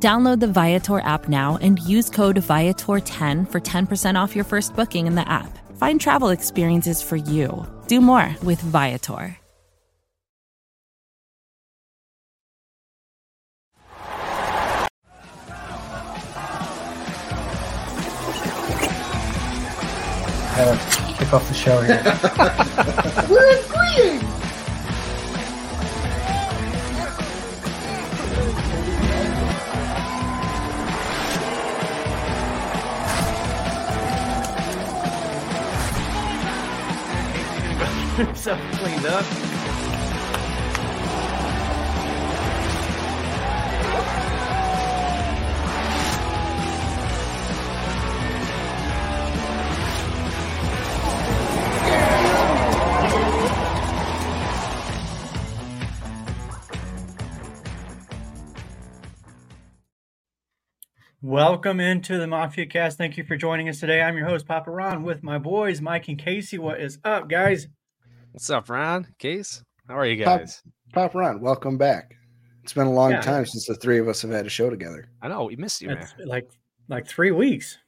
Download the Viator app now and use code Viator10 for 10% off your first booking in the app. Find travel experiences for you. Do more with Viator. Uh, kick off the show here. We're agreeing. Himself cleaned up. Welcome into the Mafia Cast. Thank you for joining us today. I'm your host, Papa Ron, with my boys, Mike and Casey. What is up, guys? What's up, Ron? Case? How are you guys? Pop Ron, welcome back. It's been a long Yeah. time since the three of us have had a show together, I know we missed you, man. Like like three weeks.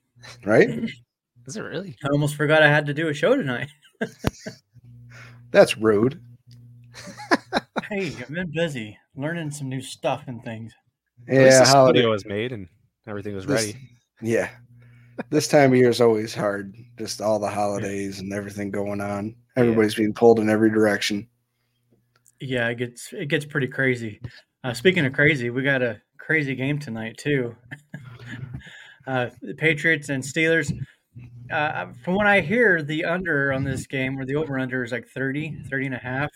right? Is it really? I almost forgot I had to do a show tonight. That's rude. Hey, I've been busy learning some new stuff and things. At least Yeah, the holiday. studio was made and everything was This- ready. Yeah. This time of year is always hard. Just all the holidays and everything going on. Everybody's being pulled in every direction. Yeah, it gets it gets pretty crazy. Uh, speaking of crazy, we got a crazy game tonight too. uh, the Patriots and Steelers. Uh, from what I hear, the under on this game or the over under is like 30, 30 and a half.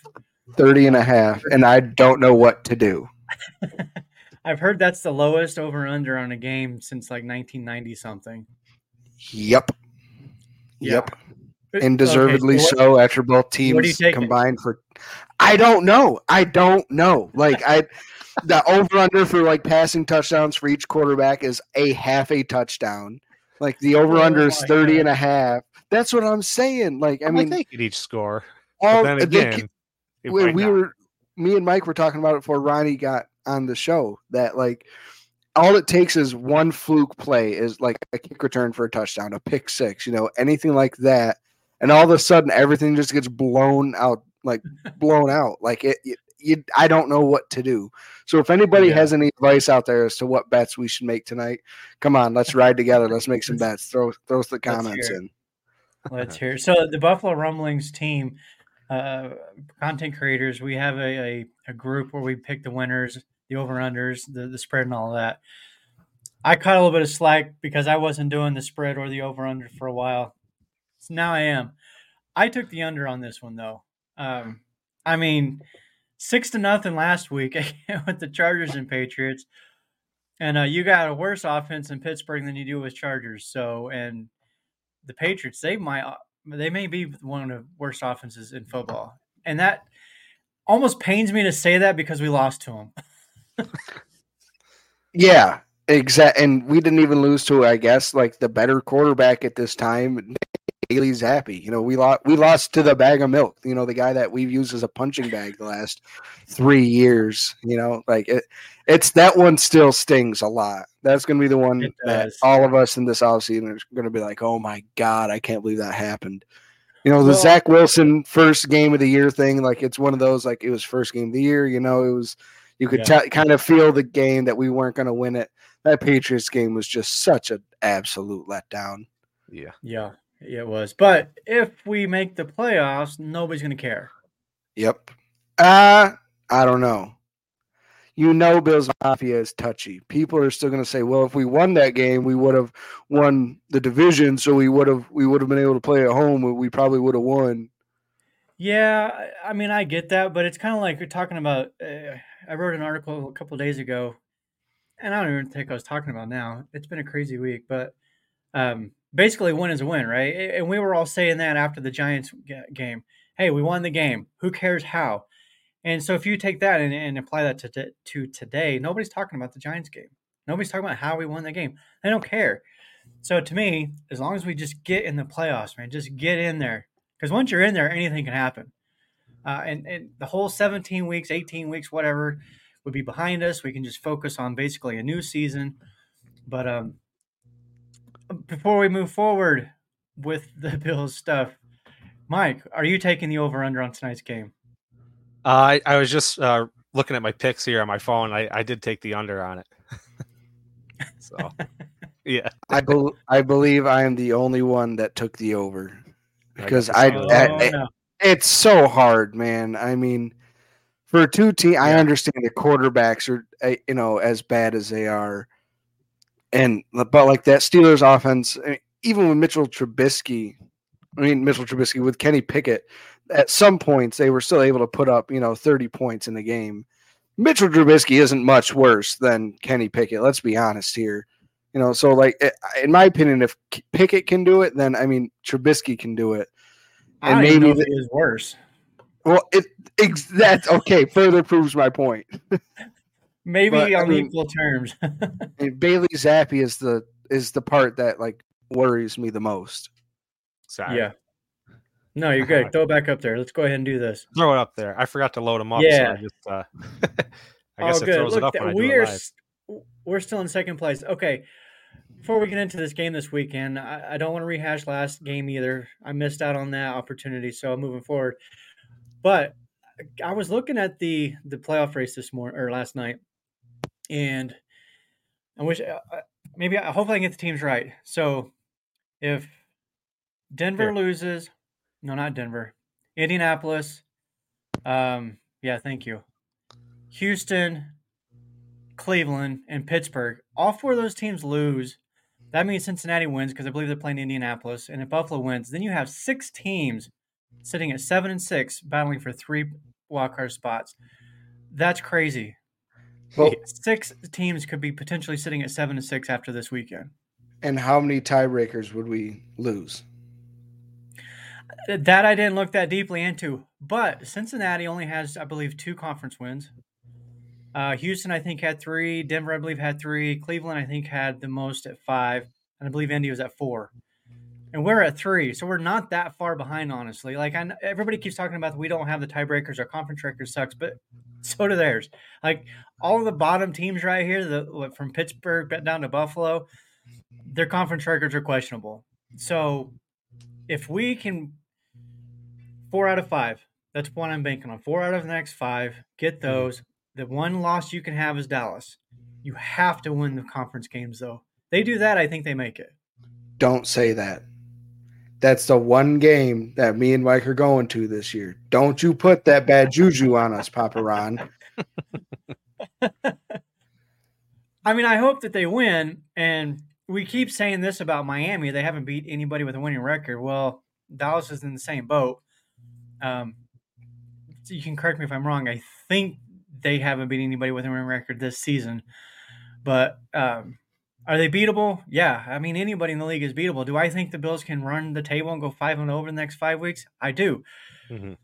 30 and a half, and I don't know what to do. I've heard that's the lowest over under on a game since like 1990 something. Yep. Yeah. And deservedly Okay, so so after both what are you teams combined for I don't know. I don't know. Like I the over under for like passing touchdowns for each quarterback is a half a touchdown. Like the over under Oh is my 30 God. and a half. That's what I'm saying. Like I I mean they could each score. all but then again, it we, we were me and Mike were talking about it before Ronnie got on the show that like all it takes is one fluke play is like a kick return for a touchdown, a pick six, you know, anything like that, and all of a sudden everything just gets blown out, like blown out. Like it, it you, I don't know what to do. So if anybody Yeah. has any advice out there as to what bets we should make tonight, come on, let's ride together. Let's make some bets. Throw throw the hear comments it. in. Let's hear. So the Buffalo Rumblings team, uh, content creators, we have a, a, a group where we pick the winners, the over unders, the, the spread, and all that. I caught a little bit of slack because I wasn't doing the spread or the over under for a while. So now I am. I took the under on this one though. Um, I mean, six to nothing last week with the Chargers and Patriots, and uh, you got a worse offense in Pittsburgh than you do with Chargers. So and the Patriots, they might they may be one of the worst offenses in football, and that almost pains me to say that because we lost to them. Yeah, exact. And we didn't even lose to, I guess, like the better quarterback at this time. Bailey Zappe. You know, we lost. We lost to the bag of milk. You know, the guy that we've used as a punching bag the last three years. You know, like it. It's that one still stings a lot. That's going to be the one that all of us in this offseason are going to be like, "Oh my god, I can't believe that happened." You know, the Well- Zach Wilson first game of the year thing. Like it's one of those. Like it was first game of the year. You know, it was. You could Yeah. t- kind of feel the game that we weren't going to win it. That Patriots game was just such an absolute letdown. Yeah. Yeah, it was. But if we make the playoffs, nobody's going to care. Yep. Uh, I don't know. You know, Bills Mafia is touchy. People are still going to say, "Well, if we won that game, we would have won the division, so we would have we would have been able to play at home. We probably would have won." Yeah, I I mean, I get that, but it's kind of like you're talking about. Uh, I wrote an article a couple days ago, and I don't even think I was talking about now. It's been a crazy week, but um, basically win is a win, right? And we were all saying that after the Giants game. Hey, we won the game. Who cares how? And so if you take that and, and apply that to, to today, nobody's talking about the Giants game. Nobody's talking about how we won the game. They don't care. So to me, as long as we just get in the playoffs, man, just get in there. Because once you're in there, anything can happen. Uh, and, and the whole 17 weeks, 18 weeks, whatever, would be behind us. We can just focus on basically a new season. But um, before we move forward with the Bills stuff, Mike, are you taking the over under on tonight's game? Uh, I, I was just uh, looking at my picks here on my phone. I, I did take the under on it. so, yeah. I, be- I believe I am the only one that took the over because I, Oh, I- no. it's so hard, man. I mean, for two team, I understand the quarterbacks are uh, you know as bad as they are, and but like that Steelers offense, I mean, even with Mitchell Trubisky, I mean Mitchell Trubisky with Kenny Pickett, at some points they were still able to put up you know thirty points in the game. Mitchell Trubisky isn't much worse than Kenny Pickett. Let's be honest here. You know, so like eh, in my opinion, if Pickett can do it, then I mean Trubisky can do it. I and maybe it is worse. Well, it ex- that's okay. Further proves my point. Maybe But, I on mean- equal terms. Bailey Zappe is the is the part that like worries me the most. Sorry. yeah. No, you're good. Throw it back up there. Let's go ahead and do this. Throw it up there. I forgot to load them up. Yeah. So I just, uh, I guess oh, it good. throws Look, it up th- when I do we it are live. we're still in second place. Okay. Before we get into this game this weekend, I, I don't want to rehash last game either. I missed out on that opportunity, so I'm moving forward. But I was looking at the the playoff race this morning or last night, and I wish uh, uh, maybe I hopefully I get the teams right. So if Denver loses, no, not Denver, Indianapolis. Um, yeah, thank you. Houston, Cleveland, and Pittsburgh. All four of those teams lose. That means Cincinnati wins because I believe they're playing Indianapolis. And if Buffalo wins, then you have six teams sitting at seven and six, battling for three wildcard spots. That's crazy. Well, Six teams could be potentially sitting at seven to six after this weekend. and how many tiebreakers would we lose? That I didn't look that deeply into, but Cincinnati only has, I believe, two conference wins. Uh, Houston, I think, had three. Denver, I believe, had three. Cleveland, I think, had the most at five, and I believe Indy was at four. And we're at three, so we're not that far behind, honestly. Like, I, everybody keeps talking about we don't have the tiebreakers. Our conference record sucks, but so do theirs. Like all the bottom teams right here, the what, from Pittsburgh down to Buffalo, their conference records are questionable. So if we can four out of five, that's what I'm banking on. Four out of the next five, get hmm. those. The one loss you can have is Dallas. You have to win the conference games, though. They do that, I think they make it. Don't say that. That's the one game that me and Mike are going to this year. Don't you put that bad juju on us, Papa Ron. I mean, I hope that they win. And we keep saying this about Miami. They haven't beat anybody with a winning record. Well, Dallas is in the same boat. Um, so you can correct me if I'm wrong. I think they haven't beat anybody with a winning record this season. But um, are they beatable? Yeah. I mean, anybody in the league is beatable. Do I think the Bills can run the table and go 5 and over the next five weeks? I do. Mhm.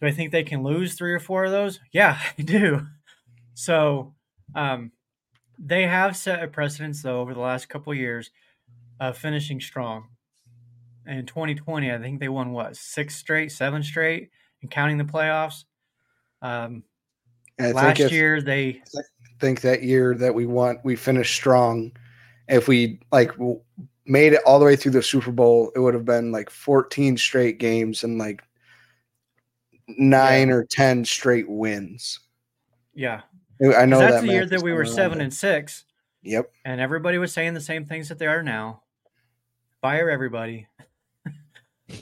Do I think they can lose three or four of those? Yeah, I do. So um, they have set a precedence, though, over the last couple of years of finishing strong. In 2020, I think they won what six straight, seven straight, and counting the playoffs. Um, I last think if, year they think that year that we want, we finished strong. If we like w- made it all the way through the Super Bowl, it would have been like 14 straight games and like nine or 10 straight wins. yeah. I know that's that the year that we were seven and six, Yep. and everybody was saying the same things that they are now. Fire everybody.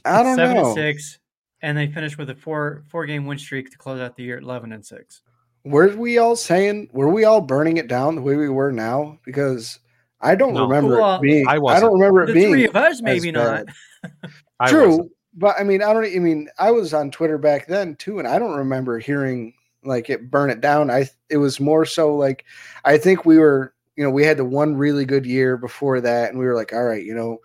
I don't seven know. and six, and they finished with a four four game win streak to close out the year at eleven and six. Were we all saying? Were we all burning it down the way we were now? Because I don't No. remember Well, it being. I I, wasn't. don't remember it The being three of us, maybe not. True. wasn't. But I mean, I don't. I mean, I was on Twitter back then too, and I don't remember hearing like it burn it down. I it was more so like I think we were. You know, we had the one really good year before that, and we were like, all right, you know,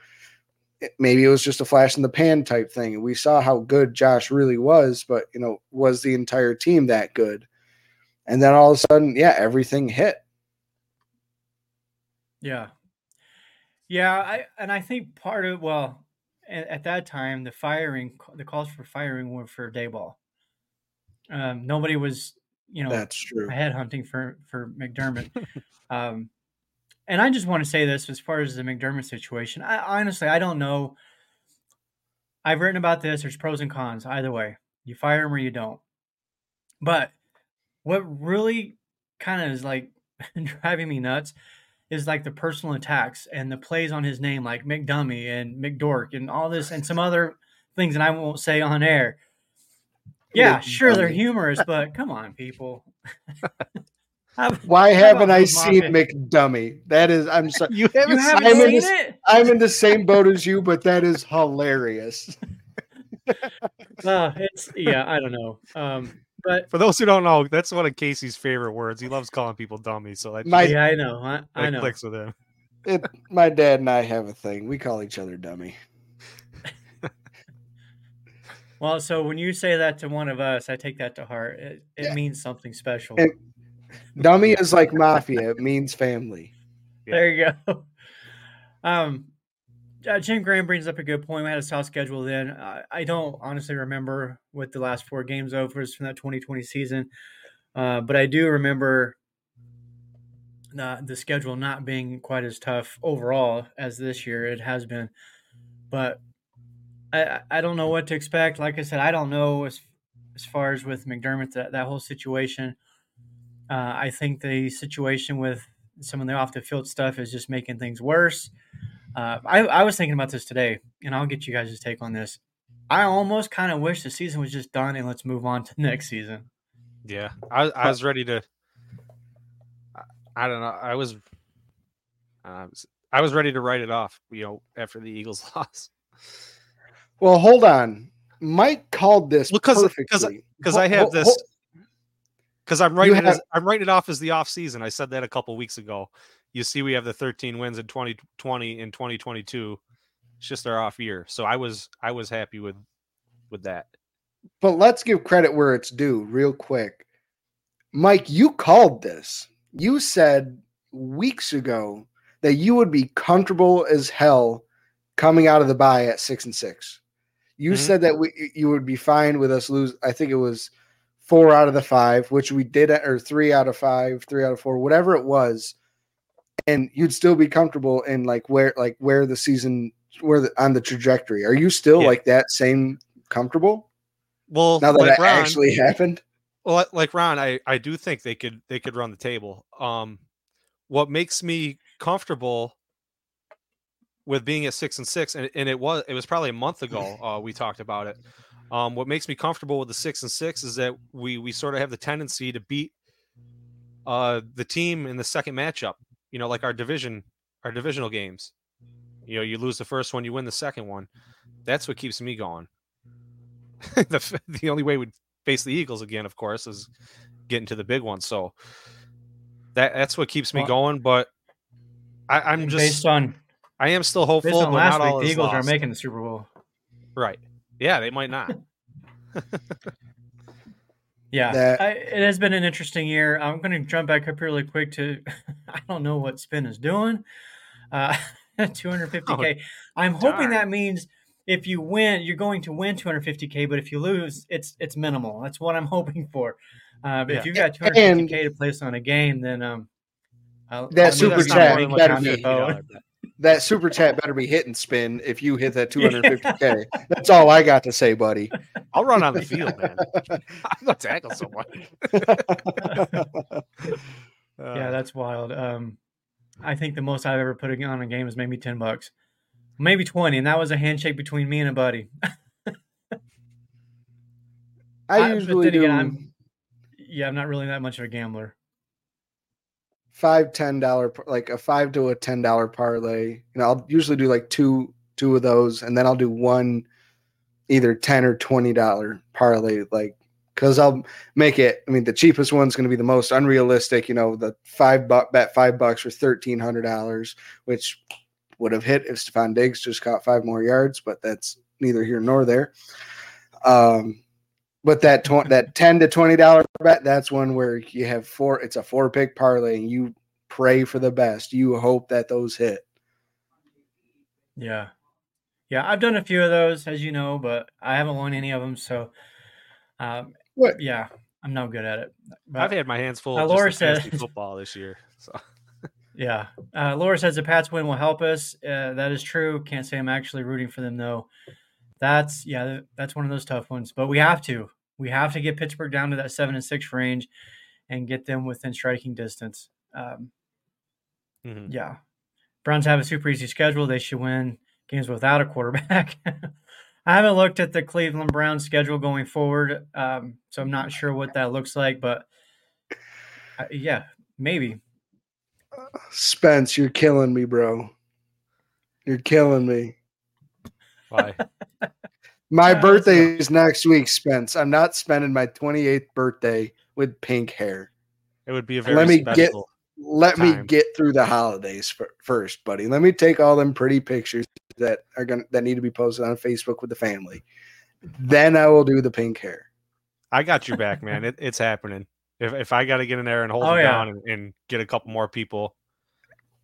it- maybe it was just a flash in the pan type thing. We saw how good Josh really was, but you know, was the entire team that good? And then all of a sudden, yeah, everything hit. Yeah. Yeah, I and I think part of well, at, at that time the firing the calls for firing were for Daboll. Um, nobody was, you know, That's true. Head hunting for for McDermott. um, and I just want to say this as far as the McDermott situation. I honestly I don't know. I've written about this. There's pros and cons either way. You fire him or you don't. But what really kind of is like driving me nuts is like the personal attacks and the plays on his name, like McDummy and McDork and all this and some other things that I won't say on air. Yeah, sure, they're humorous, but come on, people. Why haven't I seen McDummy? That is, I'm sorry. You You haven't, haven't I'm in seen this- it? I'm in the same boat as you, but that is hilarious. Uh, it's yeah, I don't know. Um, but For those who don't know, that's one of Casey's favorite words. He loves calling people dummies, so that, My- yeah, I know. I, I know. clicks with him. It, my dad and I have a thing. We call each other dummy. Well, so when you say that to one of us, I take that to heart. It, it Yeah. means something special. And- Dummy is like mafia. It means family. Yeah. There you go. Um, uh, Jim Graham brings up a good point. We had a soft schedule then. I, I don't honestly remember what the last four games was from that 2020 season, uh, but I do remember the, the schedule not being quite as tough overall as this year it has been. But I, I- I don't know what to expect. Like I said, I don't know as as far as with McDermott that, that whole situation. Uh, I think the situation with some of the off the field stuff is just making things worse. Uh, I, I was thinking about this today, and I'll get you guys' take on this. I almost kind of wish the season was just done and let's move on to next season. Yeah, I, I was ready to. I, I don't know. I was. I was I was ready to write it off. You know, after the Eagles loss, Well, hold on. Mike called this Well, 'cause- 'cause- perfectly. because I have this. Because I'm writing it as, I'm writing it off as the off season. I said that a couple weeks ago. You see, we have the 13 wins in 2020 and 2022. It's just our off year. So I was I was happy with with that. but let's give credit where it's due, real quick. Mike, you called this. You said weeks ago that you would be comfortable as hell coming out of the bye at six and six. You Mhm. said that we you would be fine with us lose. I think it was four out of the five, which we did, or three out of five, three out of four, whatever it was, and you'd still be comfortable in like where like where the season where the, on the trajectory. Are you still Yeah. like that same comfortable? Well, now that like it Ron, actually happened. Well, like- like Ron, I I do think they could they could run the table. Um, what makes me comfortable with being at six and six, and, and it was it was probably a month ago uh, we talked about it. Um, what makes me comfortable with the six and six is that we we sort of have the tendency to beat uh the team in the second matchup. You know, like our division our divisional games. You know, you lose the first one, you win the second one. That's what keeps me going. the the only way we'd face the Eagles again, of course, is getting to the big one. So that that's what keeps me Well- going. But I, I'm just based on I am still based hopeful, on but last week, the Eagles are making the Super Bowl. right. Yeah, they might not. Yeah, That- I, it has been an interesting year. I'm going to jump back up here really quick to I don't know what Spin is doing. Uh, 250k. I'm hoping darn. that means if you win, you're going to win 250k, but if you lose, it's it's minimal. That's what I'm hoping for. Uh, but Yeah. if you've got 250k to place on a game, then um, I'll, That I'll super chat more than what better I'm be- on the phone. That super chat better be hit and spin if you hit that 250k. That's all I got to say, buddy. I'll run on the field, man. I'm gonna tackle someone. Yeah, that's wild. Um, I think the most I've ever put on a game is maybe ten bucks, maybe twenty, and that was a handshake between me and a buddy. I- I usually then do again, I'm- Yeah, I'm not really that much of a gambler. Five ten dollar like a five to a ten dollar parlay. You know, I'll usually do like two two of those, and then I'll do one either ten or twenty dollar parlay, like because I'll make it. I mean, the cheapest one's going to be the most unrealistic. You know, the five buck bet five bucks for thirteen hundred dollars, which would have hit if Stefon Diggs just caught five more yards, but that's neither here nor there. Um, but that tw- that ten to twenty dollar bet, that's one where you have four. It's a four pick parlay, and you pray for the best. You hope that those hit. Yeah. Yeah, I've done a few of those, as you know, but I haven't won any of them. So, um, What? yeah, I'm no good at it. But, I've had my hands full Uh, of Laura just the said- football this year. So yeah. Uh, Laura says the Pats win will help us. Uh, that is true. Can't say I'm actually rooting for them, though. That's, yeah, that's one of those tough ones. But we have to. We have to get Pittsburgh down to that seven and six range and get them within striking distance. Um, mhm. Yeah. Browns have a super easy schedule. They should win games without a quarterback. I haven't looked at the Cleveland Browns schedule going forward, um, so I'm not sure what that looks like. But uh, yeah, maybe. Spence, you're killing me, bro. You're killing me. Why? My Yeah, that's birthday is next week, Spence. I'm not spending my 28th birthday with pink hair. It would be a very Let me get- special. Let me get through the holidays fir- first, buddy. Let me take all them pretty pictures that are going to that need to be posted on Facebook with the family. Then I will do the pink hair. I got your back, man. It, it's happening. If if I got to get in there and hold Oh, them yeah. down and, and get a couple more people,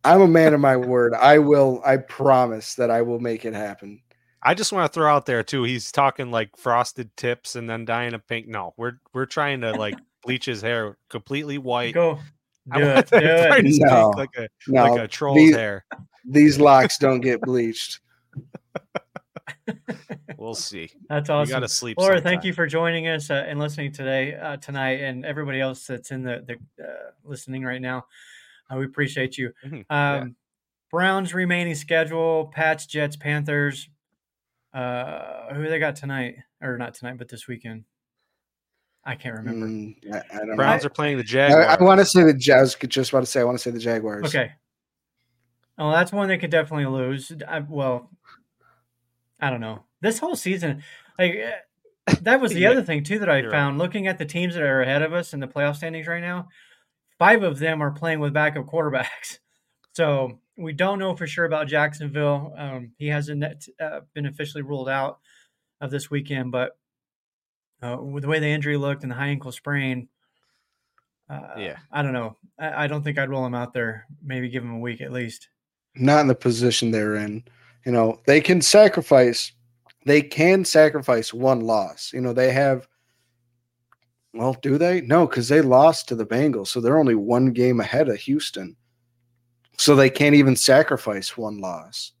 I'm a man of my word. I will. I promise that I will make it happen. I just want to throw out there too. He's talking like frosted tips and then dyeing a pink. No, we're we're trying to like bleach his hair completely white. Go. Do it. Do it. No. like a No, like a troll's these, hair. these locks don't get bleached. We'll see. That's You awesome. got to sleep. Laura, sometime. thank you for joining us uh, and listening today, uh, tonight, and everybody else that's in the, the uh, listening right now. Uh, we appreciate you. Mhm, Um, yeah. Browns remaining schedule: Pats, Jets, Panthers. Uh, who they got tonight, or not tonight, but this weekend? I can't remember. Mm, I, I don't Browns know. are playing the I, Jaguars. I want to say the Jazz. Just about to say. I want to say the Jaguars. Okay. Well, that's one they could definitely lose. I, well, I don't know. This whole season, like eh, that was the Yeah, other thing too that I you're right. found. Looking at the teams that are ahead of us in the playoff standings right now, five of them are playing with backup quarterbacks. So we don't know for sure about Jacksonville. Um, he hasn't uh, been officially ruled out of this weekend, but uh, with the way the injury looked and the high ankle sprain, uh, Yeah. I don't know. I, I don't think I'd roll him out there. Maybe give him a week at least. Not in the position they're in. You know, they can sacrifice. They can sacrifice one loss. You know, they have. Well, do they? No, because they lost to the Bengals, so they're only one game ahead of Houston. So they can't even sacrifice one loss.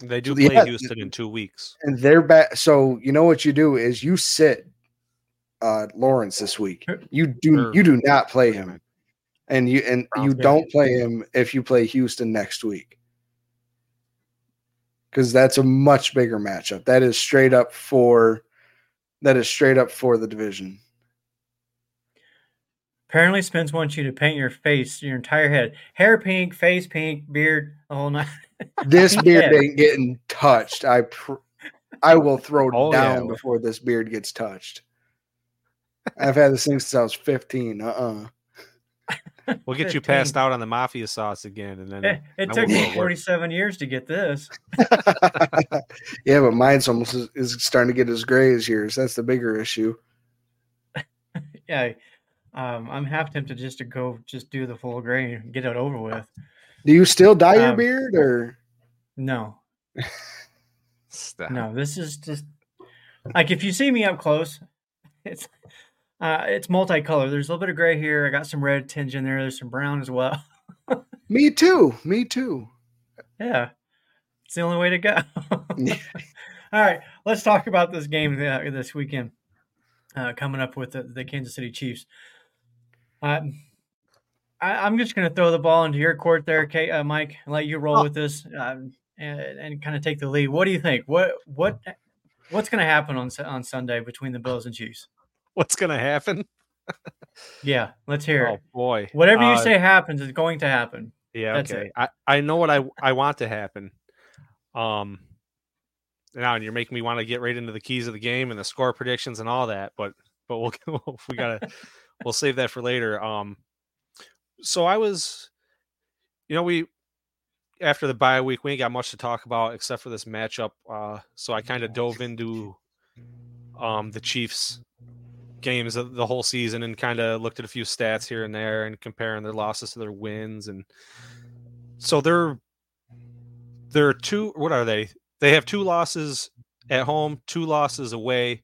They do So, play yeah, Houston in two weeks. and they're back. So you know what you do is you sit uh Lawrence this week. You do you do not play him, and you and you don't play him if you play Houston next week, because that's a much bigger matchup. That is straight up for that is straight up for the division. Apparently, Spence wants you to paint your face, your entire head, hair pink, face pink, beard, the whole night. This beard head. ain't getting touched. I pr- I will throw Oh, down yeah. before this beard gets touched. I've had this thing since I was fifteen. Uh uh We'll get you passed out on the mafia sauce again, and then It, it took me 47 years to get this. yeah, but mine's almost is- is starting to get as gray as yours. That's the bigger issue. Yeah, um, I'm half tempted just to go just do the full gray get it over with. Do you still dye your Um, beard or No, Stop. no, this is just like if you see me up close, it's uh, it's multicolored. There's a little bit of gray here. I got some red tinge in there. There's some brown as well. me too? Me too. Yeah, it's the only way to go. All right, let's talk about this game uh, this weekend uh, coming up with the, the Kansas City Chiefs. Uh, I, I'm just going to throw the ball into your court there, Kate, uh, Mike, and let you roll Oh. with this um, and, and kind of take the lead. What do you think? What what what's going to happen on on Sunday between the Bills and Chiefs? What's gonna happen? Yeah, let's hear it. Oh it. boy. Whatever you Uh, say happens is going to happen. Yeah, That's okay. it. I, I know what I I want to happen. Um now and you're making me want to get right into the keys of the game and the score predictions and all that, but but we'll we gotta we'll save that for later. Um so I was you know, we after the bye week, we ain't got much to talk about except for this matchup. Uh, so I kind of dove into um, the Chiefs games of the whole season and kind of looked at a few stats here and there and comparing their losses to their wins and so they're they're two what are they they have two losses at home two losses away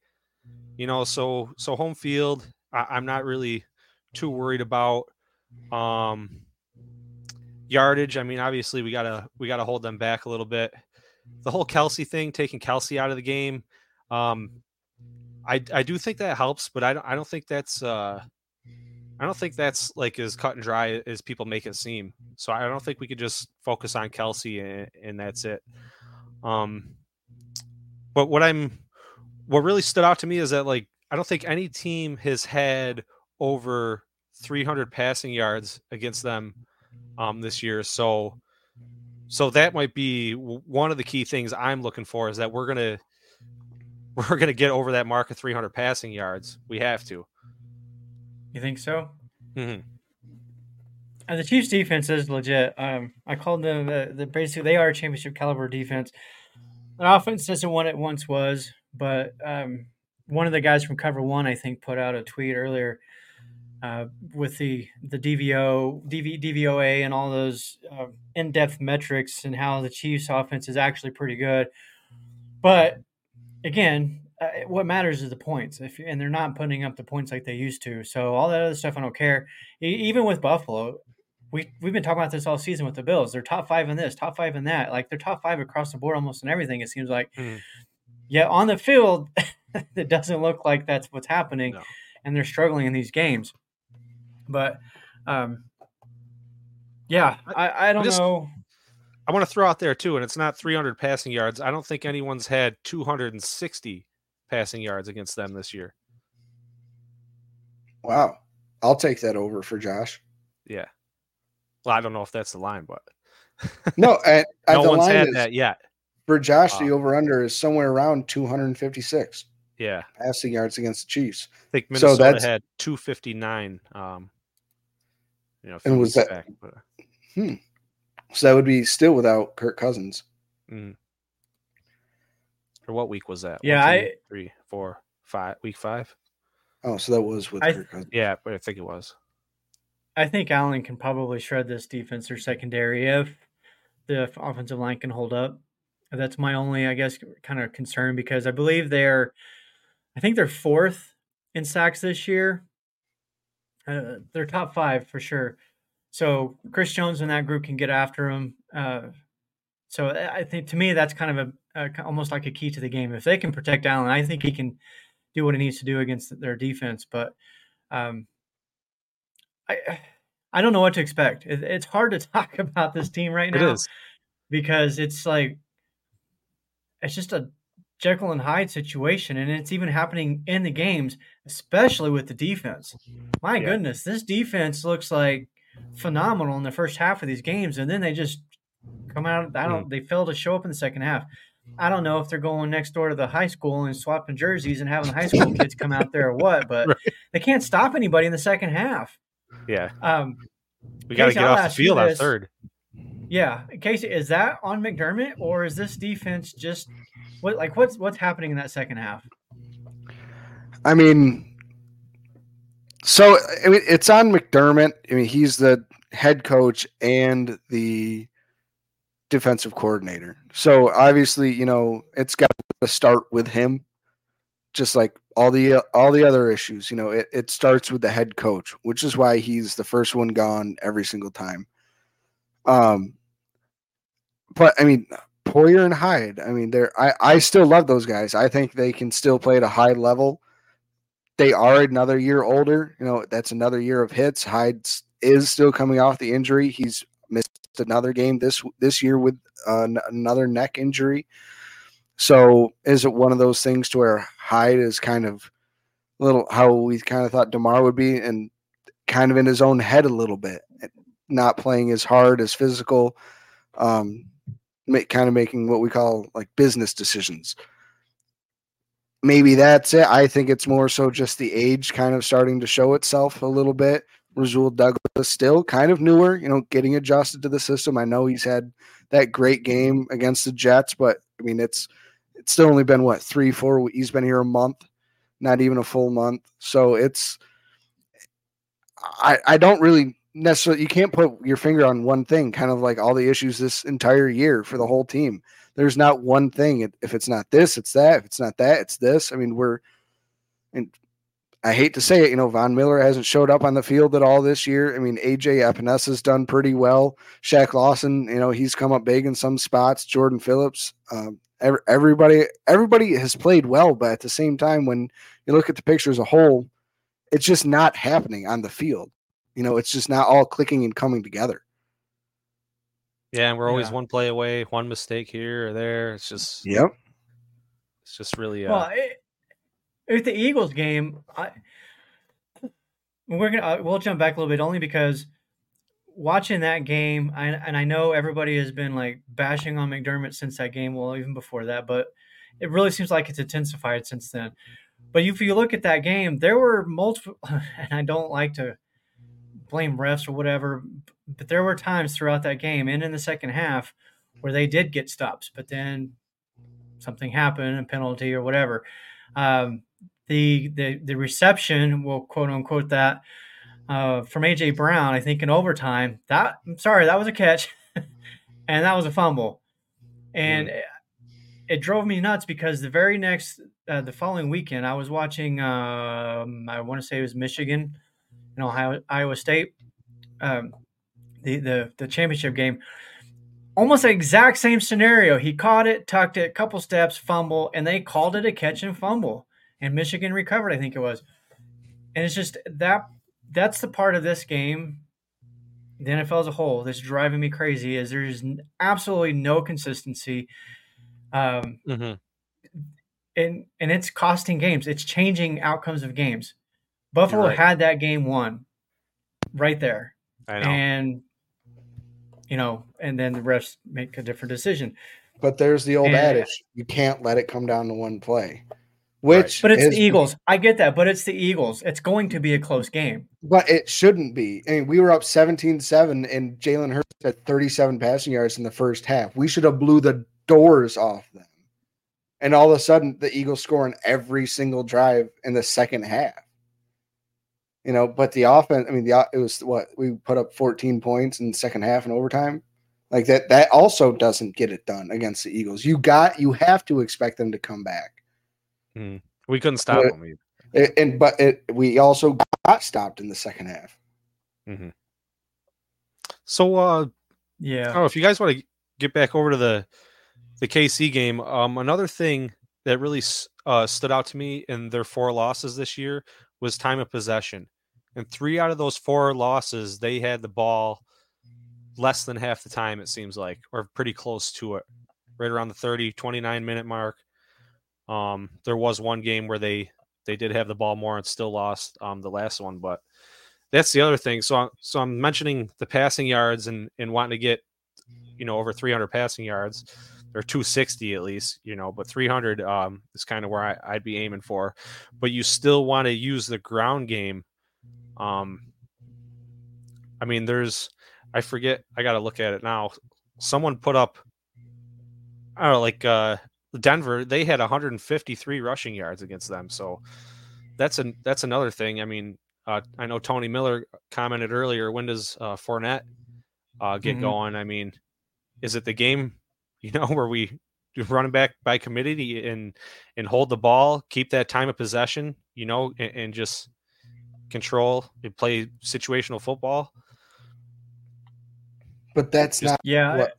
you know so so home field I, i'm not really too worried about um yardage i mean obviously we gotta we gotta hold them back a little bit the whole Kelce thing taking Kelce out of the game um I I do think that helps, but I don't I don't think that's uh I don't think that's like as cut and dry as people make it seem. So I don't think we could just focus on Kelce and, and that's it. Um but what I'm what really stood out to me is that like I don't think any team has had over 300 passing yards against them um this year. So so that might be one of the key things I'm looking for is that we're going to we're to get over that mark of 300 passing yards. We have to. You think so? Mm-hmm. And the Chiefs' defense is legit. Um, I called them the, the basically they are a championship caliber defense. Their offense isn't what it once was, but um, one of the guys from Cover One, I think, put out a tweet earlier uh, with the the DVO, DV, DVOA, and all those uh, in depth metrics and how the Chiefs' offense is actually pretty good. But again, uh, what matters is the points. If and they're not putting up the points like they used to. So all that other stuff, I don't care. E- even with Buffalo, we we've been talking about this all season with the Bills. They're top five in this, top five in that. Like they're top five across the board almost in everything. It seems like. Mhm. Yet on the field, it doesn't look like that's what's happening, No. and they're struggling in these games. But, um, yeah, I, I don't just- know. I want to throw out there too, and it's not 300 passing yards. I don't think anyone's had 260 passing yards against them this year. Wow. I'll take that over for Josh. Yeah. Well, I don't know if that's the line, but No, and, and no the one's line had is, that yet. for Josh, the over under is somewhere around 256 Yeah. passing yards against the Chiefs. I think So Minnesota that's- had 259. Um, you know, And was that- back, but, So that would be still without Kirk Cousins. mm. or what week was that? Yeah, One, two, I- three, four, five. Week five. Oh, so that was with I- Kirk Cousins. Yeah, but I think it was. I think Allen can probably shred this defense or secondary if the offensive line can hold up. That's my only, I guess, kind of concern because I believe they're, I think they're fourth in sacks this year. Uh, they're top five for sure. So Chris Jones and that group can get after him. Uh, so I think to me that's kind of a, a almost like a key to the game. If they can protect Allen, I think he can do what he needs to do against their defense. But um, I I don't know what to expect. It, it's hard to talk about this team right now is. because it's like it's just a Jekyll and Hyde situation, and it's even happening in the games, especially with the defense. My Yeah. goodness, this defense looks like phenomenal in the first half of these games, and then they just come out. I don't. They fail to show up in the second half. I don't know if they're going next door to the high school and swapping jerseys and having the high school kids come out there or what, but Right. they can't stop anybody in the second half. Yeah. Um, We got to get I'll off the field on third. yeah, Casey, is that on McDermott or is this defense just what like what's what's happening in that second half? I mean, so I mean, it's on McDermott. I mean, he's the head coach and the defensive coordinator. So obviously, you know, it's got to start with him. Just like all the all the other issues, you know, it, it starts with the head coach, which is why he's the first one gone every single time. Um, but I mean, Poyer and Hyde. I mean, they're I, I still love those guys. I think they can still play at a high level. They are another year older. You know, that's another year of hits. Hyde is still coming off the injury. He's missed another game this this year with uh, another neck injury. So is it one of those things to where Hyde is kind of little how we kind of thought Damar would be, and kind of in his own head a little bit, not playing as hard as physical. Um, make, kind of making what we call like business decisions. Maybe that's it. I think it's more so just the age kind of starting to show itself a little bit. Rasul Douglas still kind of newer, you know, getting adjusted to the system. I know he's had that great game against the Jets, but I mean, it's it's still only been what three, four. He's been here a month, not even a full month. So it's I I don't really necessarily you can't put your finger on one thing. Kind of like all the issues this entire year for the whole team. There's not one thing. If it's not this, it's that. If it's not that, it's this. I mean, we're and I hate to say it, you know, Von Miller hasn't showed up on the field at all this year. I mean, AJ Epenesa has done pretty well. Shaq Lawson, you know, he's come up big in some spots. Jordan Phillips, um, everybody, everybody has played well, but at the same time, when you look at the picture as a whole, it's just not happening on the field. You know, it's just not all clicking and coming together. Yeah, and we're always yeah. one play away, one mistake here or there. It's just, yep, it's just really. Uh, well, it, with the Eagles game, I we're gonna uh, we'll jump back a little bit only because watching that game, I, and I know everybody has been like bashing on McDermott since that game, well, even before that, but it really seems like it's intensified since then. But if you look at that game, there were multiple, and I don't like to blame refs or whatever, but there were times throughout that game and in the second half where they did get stops, but then something happened, a penalty or whatever. Um, the the the reception, we'll quote unquote that uh, from AJ Brown, I think in overtime. That I'm sorry, that was a catch, and that was a fumble, and it, it, drove me nuts because the very next uh, the following weekend I was watching. Um, I want to say it was Michigan and Ohio Iowa State, um, the the the championship game. Almost the exact same scenario. He caught it, tucked it, a couple steps, fumble, and they called it a catch and fumble and Michigan recovered, I think it was. And it's just that that's the part of this game, the NFL as a whole, that's driving me crazy. Is there's absolutely no consistency, um, mm-hmm. and and it's costing games. It's changing outcomes of games. Buffalo right. had that game won, right there, and you know, and then the refs make a different decision. But there's the old and, adage: you can't let it come down to one play. Which, right. but it's is, the Eagles. I get that, but it's the Eagles. It's going to be a close game. But it shouldn't be. I mean, we were up 17-7 and Jalen Hurts had 37 passing yards in the first half. We should have blew the doors off them. And all of a sudden, the Eagles scoring every single drive in the second half. You know, but the offense, I mean, the it was what we put up 14 points in the second half and overtime. Like that, that also doesn't get it done against the Eagles. You got, you have to expect them to come back. Mm. We couldn't stop but, them. Either. And but it, we also got stopped in the second half. Mm-hmm. So, uh, yeah. Oh, if you guys want to get back over to the the KC game, um, another thing that really uh, stood out to me in their four losses this year was time of possession. And three out of those four losses, they had the ball less than half the time, it seems like, or pretty close to it, right around the 30, 29 minute mark. Um, there was one game where they they did have the ball more and still lost um, the last one, but that's the other thing. So so I'm mentioning the passing yards and and wanting to get you know over 300 passing yards or 260 at least, you know, but 300 um, is kind of where I, would be aiming for. But you still want to use the ground game. Um, I mean, there's, I forget, I got to look at it now. Someone put up, I don't know, like uh, Denver, they had 153 rushing yards against them. So that's an that's another thing. I mean, uh, I know Tony Miller commented earlier. When does uh, Fournette uh, get mm-hmm. going? I mean, is it the game, you know, where we running back by committee and and hold the ball, keep that time of possession, you know, and, and just control and play situational football? But that's just, not yeah. What,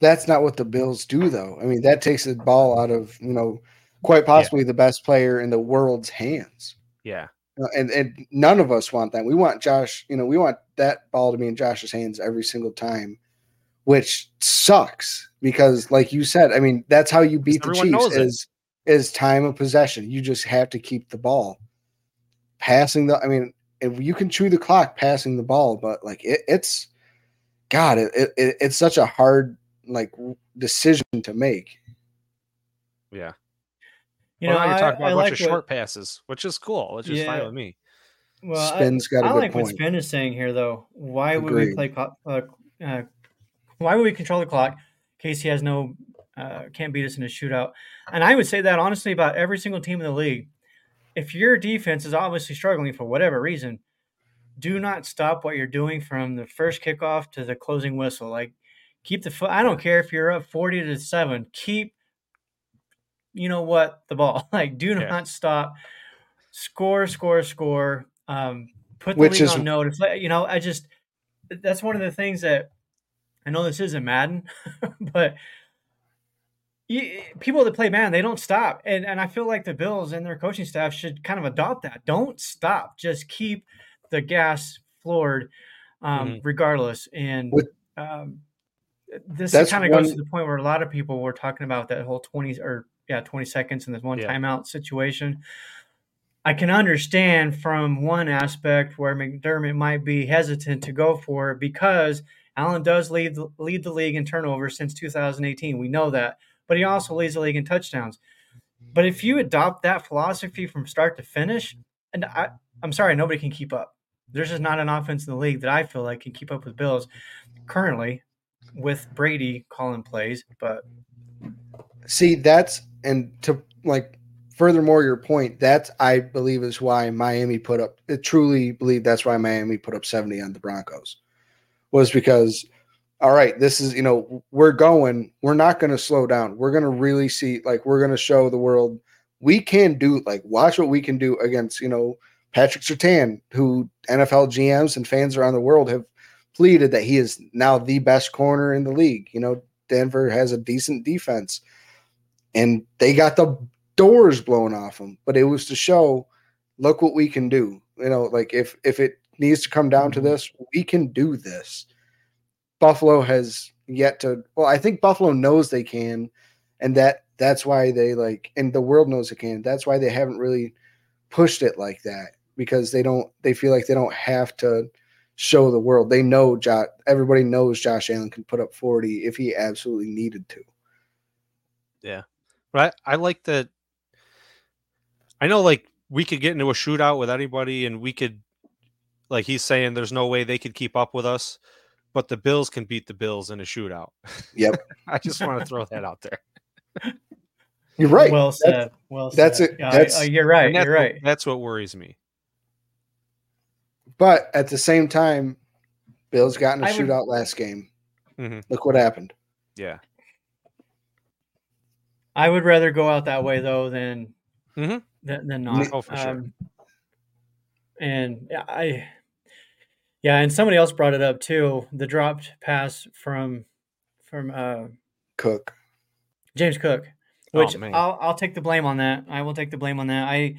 that's not what the Bills do, though. I mean, that takes the ball out of you know quite possibly yeah. the best player in the world's hands. Yeah, uh, and and none of us want that. We want Josh. You know, we want that ball to be in Josh's hands every single time, which sucks because, like you said, I mean, that's how you beat the Chiefs is is time of possession. You just have to keep the ball passing the. I mean, if you can chew the clock passing the ball, but like it, it's God, it, it, it's such a hard like decision to make. Yeah. You well, know, you're talking about I, a bunch like of short passes, which is cool, which is yeah. fine with me. Well, Spin's got a I good like what point. Spin is saying here, though. Why would we play? clock- Uh, uh, why would we control the clock? Casey has no, uh, can't beat us in a shootout. And I would say that honestly about every single team in the league. If your defense is obviously struggling for whatever reason, do not stop what you're doing from the first kickoff to the closing whistle. Like keep the foot. I don't care if you're up forty to seven. Keep, you know what, the ball. Like do Yeah. not stop. Score, score, score. Um, put the Which league is- on notice. You know, I just that's one of the things that I know this isn't Madden, but you, people that play Madden they don't stop, and and I feel like the Bills and their coaching staff should kind of adopt that. Don't stop. Just keep the gas floored, um, Mhm. regardless. And um, this kind of goes to the point where a lot of people were talking about that whole twenty or yeah twenty seconds and this one Yeah. timeout situation. I can understand from one aspect where McDermott might be hesitant to go for it because Allen does lead the, lead the league in turnovers since 2018. We know that, but he also leads the league in touchdowns. But if you adopt that philosophy from start to finish, and I, I'm sorry, nobody can keep up. There's just not an offense in the league that I feel like can keep up with Bills currently with Brady calling plays. But See, that's and to like furthermore your point, that's I believe is why Miami put up I truly believe that's why Miami put up 70 on the Broncos. Was because all right, this is, you know, we're going, we're not going to slow down. We're going to really see like we're going to show the world we can do like watch what we can do against, you know, Patrick Surtain, who NFL GMs and fans around the world have pleaded that he is now the best corner in the league. You know, Denver has a decent defense and they got the doors blown off them. But it was to show, look what we can do. You know, like if if it needs to come down to mm-hmm. this, we can do this. Buffalo has yet to. Well, I think Buffalo knows they can, and that that's why they like, and the world knows it can. That's why they haven't really pushed it like that because they don't. They feel like they don't have to show the world. They know Josh. Everybody knows Josh Allen can put up forty if he absolutely needed to. But I, I like that. I know, like we could get into a shootout with anybody, and we could, like he's saying, there's no way they could keep up with us, but the Bills can beat the Bills in a shootout. Yep. I just want to throw that out there. You're right. well That's- said. Well said. that's it. Yeah, That's- I- you're right. That's You're what- right. that's what worries me. But at the same time, Bills got in a I would- shootout last game. Mhm. Look what happened. Yeah. I would rather go out that way though than Mhm. than, than not. Oh, for sure. Um, and I, yeah, and somebody else brought it up too. The dropped pass from from uh, Cook. James Cook, Oh, which man. I'll I'll take the blame on that. I will take the blame on that. I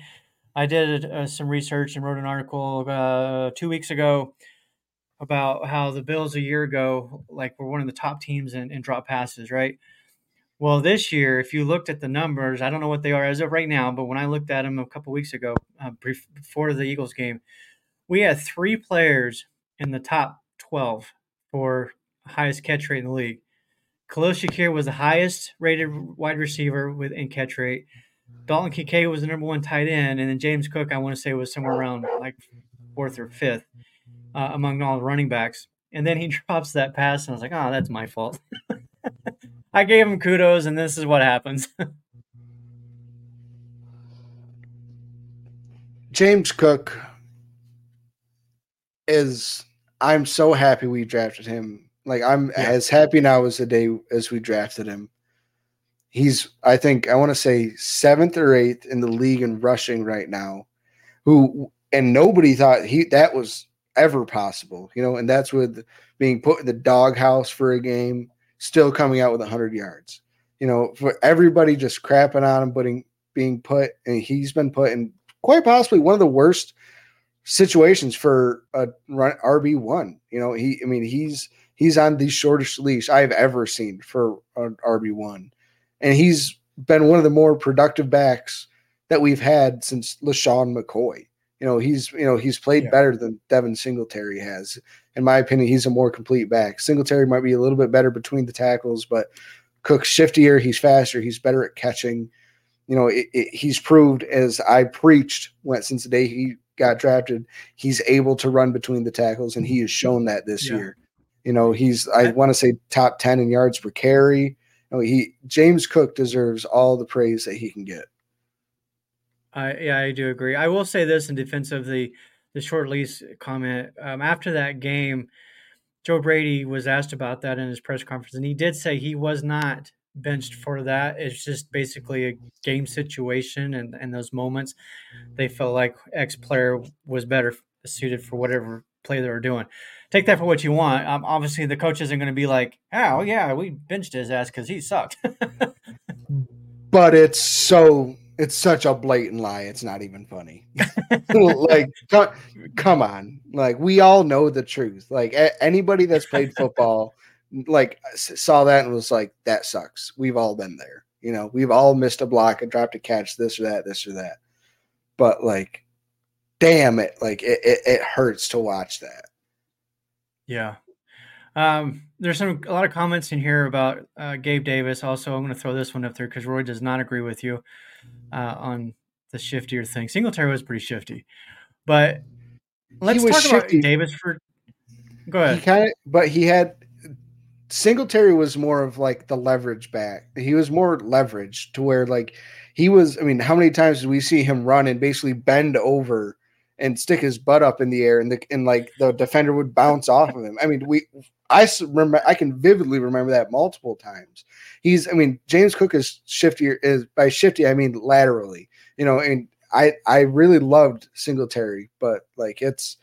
I did uh, some research and wrote an article uh, two weeks ago about how the Bills a year ago like were one of the top teams in, in drop passes, right? Well, this year, if you looked at the numbers, I don't know what they are as of right now, but when I looked at them a couple weeks ago, uh, before the Eagles game, we had three players in the top 12 for highest catch rate in the league. Khalil Shakir was the highest rated wide receiver with in catch rate. Dalton Kincaid was the number one tight end, and then James Cook, I want to say, was somewhere around like fourth or fifth uh, among all the running backs. And then he drops that pass, and I was like, "Oh, that's my fault." I gave him kudos, and this is what happens. James Cook is I'm so happy we drafted him. Like I'm Yeah. as happy now as the day as we drafted him. He's I think I want to say seventh or eighth in the league in rushing right now. Who and nobody thought he that was ever possible, you know, and that's with being put in the doghouse for a game, still coming out with 100 yards. You know, for everybody just crapping on him, putting being put, and he's been put in quite possibly one of the worst situations for a run RB one. You know, he I mean he's he's on the shortest leash I've ever seen for an RB one, and he's been one of the more productive backs that we've had since LeSean McCoy. You know, he's you know he's played Yeah. better than Devin Singletary has. In my opinion, he's a more complete back. Singletary might be a little bit better between the tackles, but Cook's shiftier. He's faster. He's better at catching. You know, it, it, he's proved as I preached went since the day he got drafted, he's able to run between the tackles, and he has shown that this Yeah. year. You know, he's I want to say top ten in yards per carry. You know, he James Cook deserves all the praise that he can get. I yeah, I do agree. I will say this in defense of the the short lease comment. Um, after that game, Joe Brady was asked about that in his press conference, and he did say he was not benched for that. It's just basically a game situation, and and those moments they felt like X player was better suited for whatever play they were doing. Take that for what you want. Um, obviously, the coach isn't going to be like, "Oh yeah, we benched his ass because he sucked." But it's so it's such a blatant lie. It's not even funny. like, co- come on. Like, we all know the truth. Like, a- anybody that's played football, like, saw that and was like, that sucks. We've all been there. You know, we've all missed a block and dropped a catch, this or that, this or that. But, like, damn it. Like, it, it, it hurts to watch that. Yeah. Um, there's some a lot of comments in here about uh, Gabe Davis. Also, I'm going to throw this one up there because Roy does not agree with you uh, on the shiftier thing. Singletary was pretty shifty, but let's talk shifty. about Davis for. Go He ahead. kind of, but he had Singletary was more of like the leverage back. He was more leverage to where like he was. I mean, how many times did we see him run and basically bend over and stick his butt up in the air, and the and like the defender would bounce off of him? I mean, we. I remember. I can vividly remember that multiple times. He's. I mean, James Cook is shifty. Is by shifty, I mean laterally. You know, and I I really loved Singletary, but like it's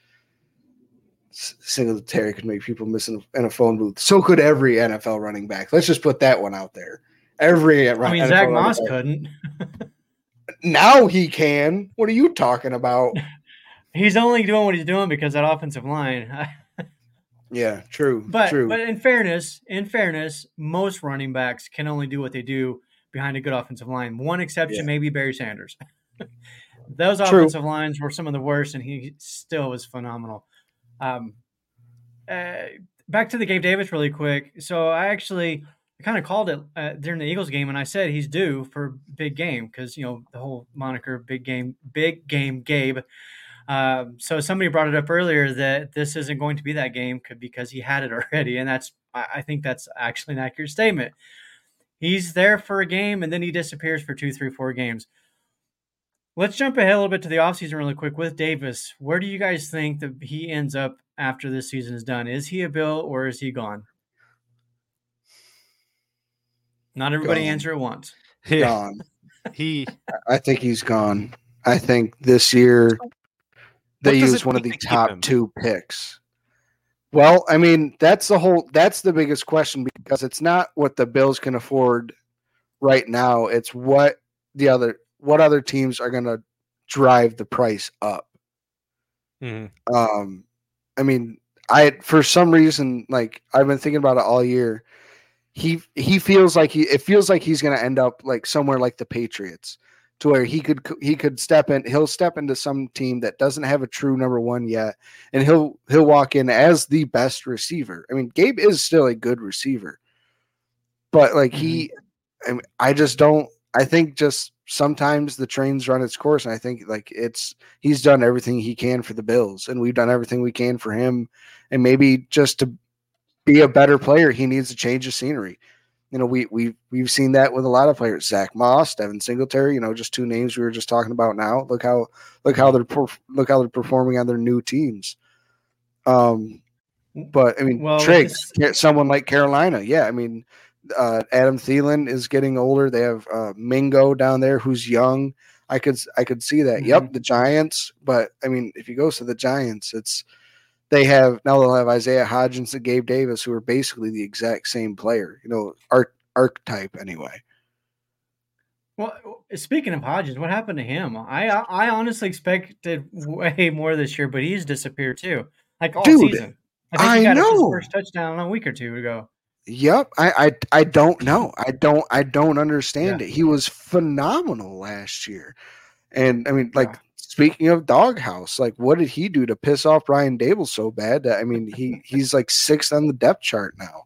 Singletary could make people miss in a, in a phone booth. So could every NFL running back. Let's just put that one out there. Every uh, I mean, NFL Zach Moss couldn't. Now he can. What are you talking about? He's only doing what he's doing because that offensive line. yeah, true. But true. but in fairness, in fairness, most running backs can only do what they do behind a good offensive line. One exception, Yeah. maybe Barry Sanders. Those True. offensive lines were some of the worst, and he still was phenomenal. Um, uh, back to the Gabe Davis really quick. So I actually kind of called it uh, during the Eagles game, and I said he's due for big game because you know the whole moniker "big game, big game Gabe." Um, so somebody brought it up earlier that this isn't going to be that game because he had it already, and that's I think that's actually an accurate statement. He's there for a game and then he disappears for two, three, four games. Let's jump ahead a little bit to the offseason really quick with Davis. Where do you guys think that he ends up after this season is done? Is he a Bill or is he gone? Not everybody Gone. answer at once. Yeah, gone. he. I think he's gone. I think this year they does used one of the to top two picks. Well, I mean, that's the whole that's the biggest question because it's not what the Bills can afford right now. It's what the other what other teams are gonna drive the price up. Mhm. Um I mean, I for some reason like I've been thinking about it all year. He he feels like he it feels like he's gonna end up like somewhere like the Patriots to where he could he could step in he'll step into some team that doesn't have a true number one yet and he'll he'll walk in as the best receiver i mean gabe is still a good receiver but like he I, mean, I just don't i think just sometimes the trains run its course and i think like it's he's done everything he can for the bills and we've done everything we can for him and maybe just to be a better player he needs to change the scenery you know, we we we've seen that with a lot of players. Zach Moss, Devin Singletary, you know, just two names we were just talking about now. Look how look how they're perf- look how they're performing on their new teams. Um, but I mean, Well, Triggs, someone like Carolina, yeah. I mean, uh, Adam Thielen is getting older. They have uh, Mingo down there who's young. I could I could see that. Yep, the Giants. But I mean, if he goes to the Giants, it's they have now they'll have Isaiah Hodgins and Gabe Davis, who are basically the exact same player. You know, arch archetype anyway. Well, speaking of Hodgins, what happened to him? I I honestly expected way more this year, but he's disappeared too, like all Dude, season. I think I he got his know. first touchdown a week or two ago. Yep, I, I I don't know. I don't I don't understand Yeah. it. He was phenomenal last year, and I mean, like Yeah. speaking of doghouse, like what did he do to piss off Ryan Daboll so bad that I mean he he's like sixth on the depth chart now.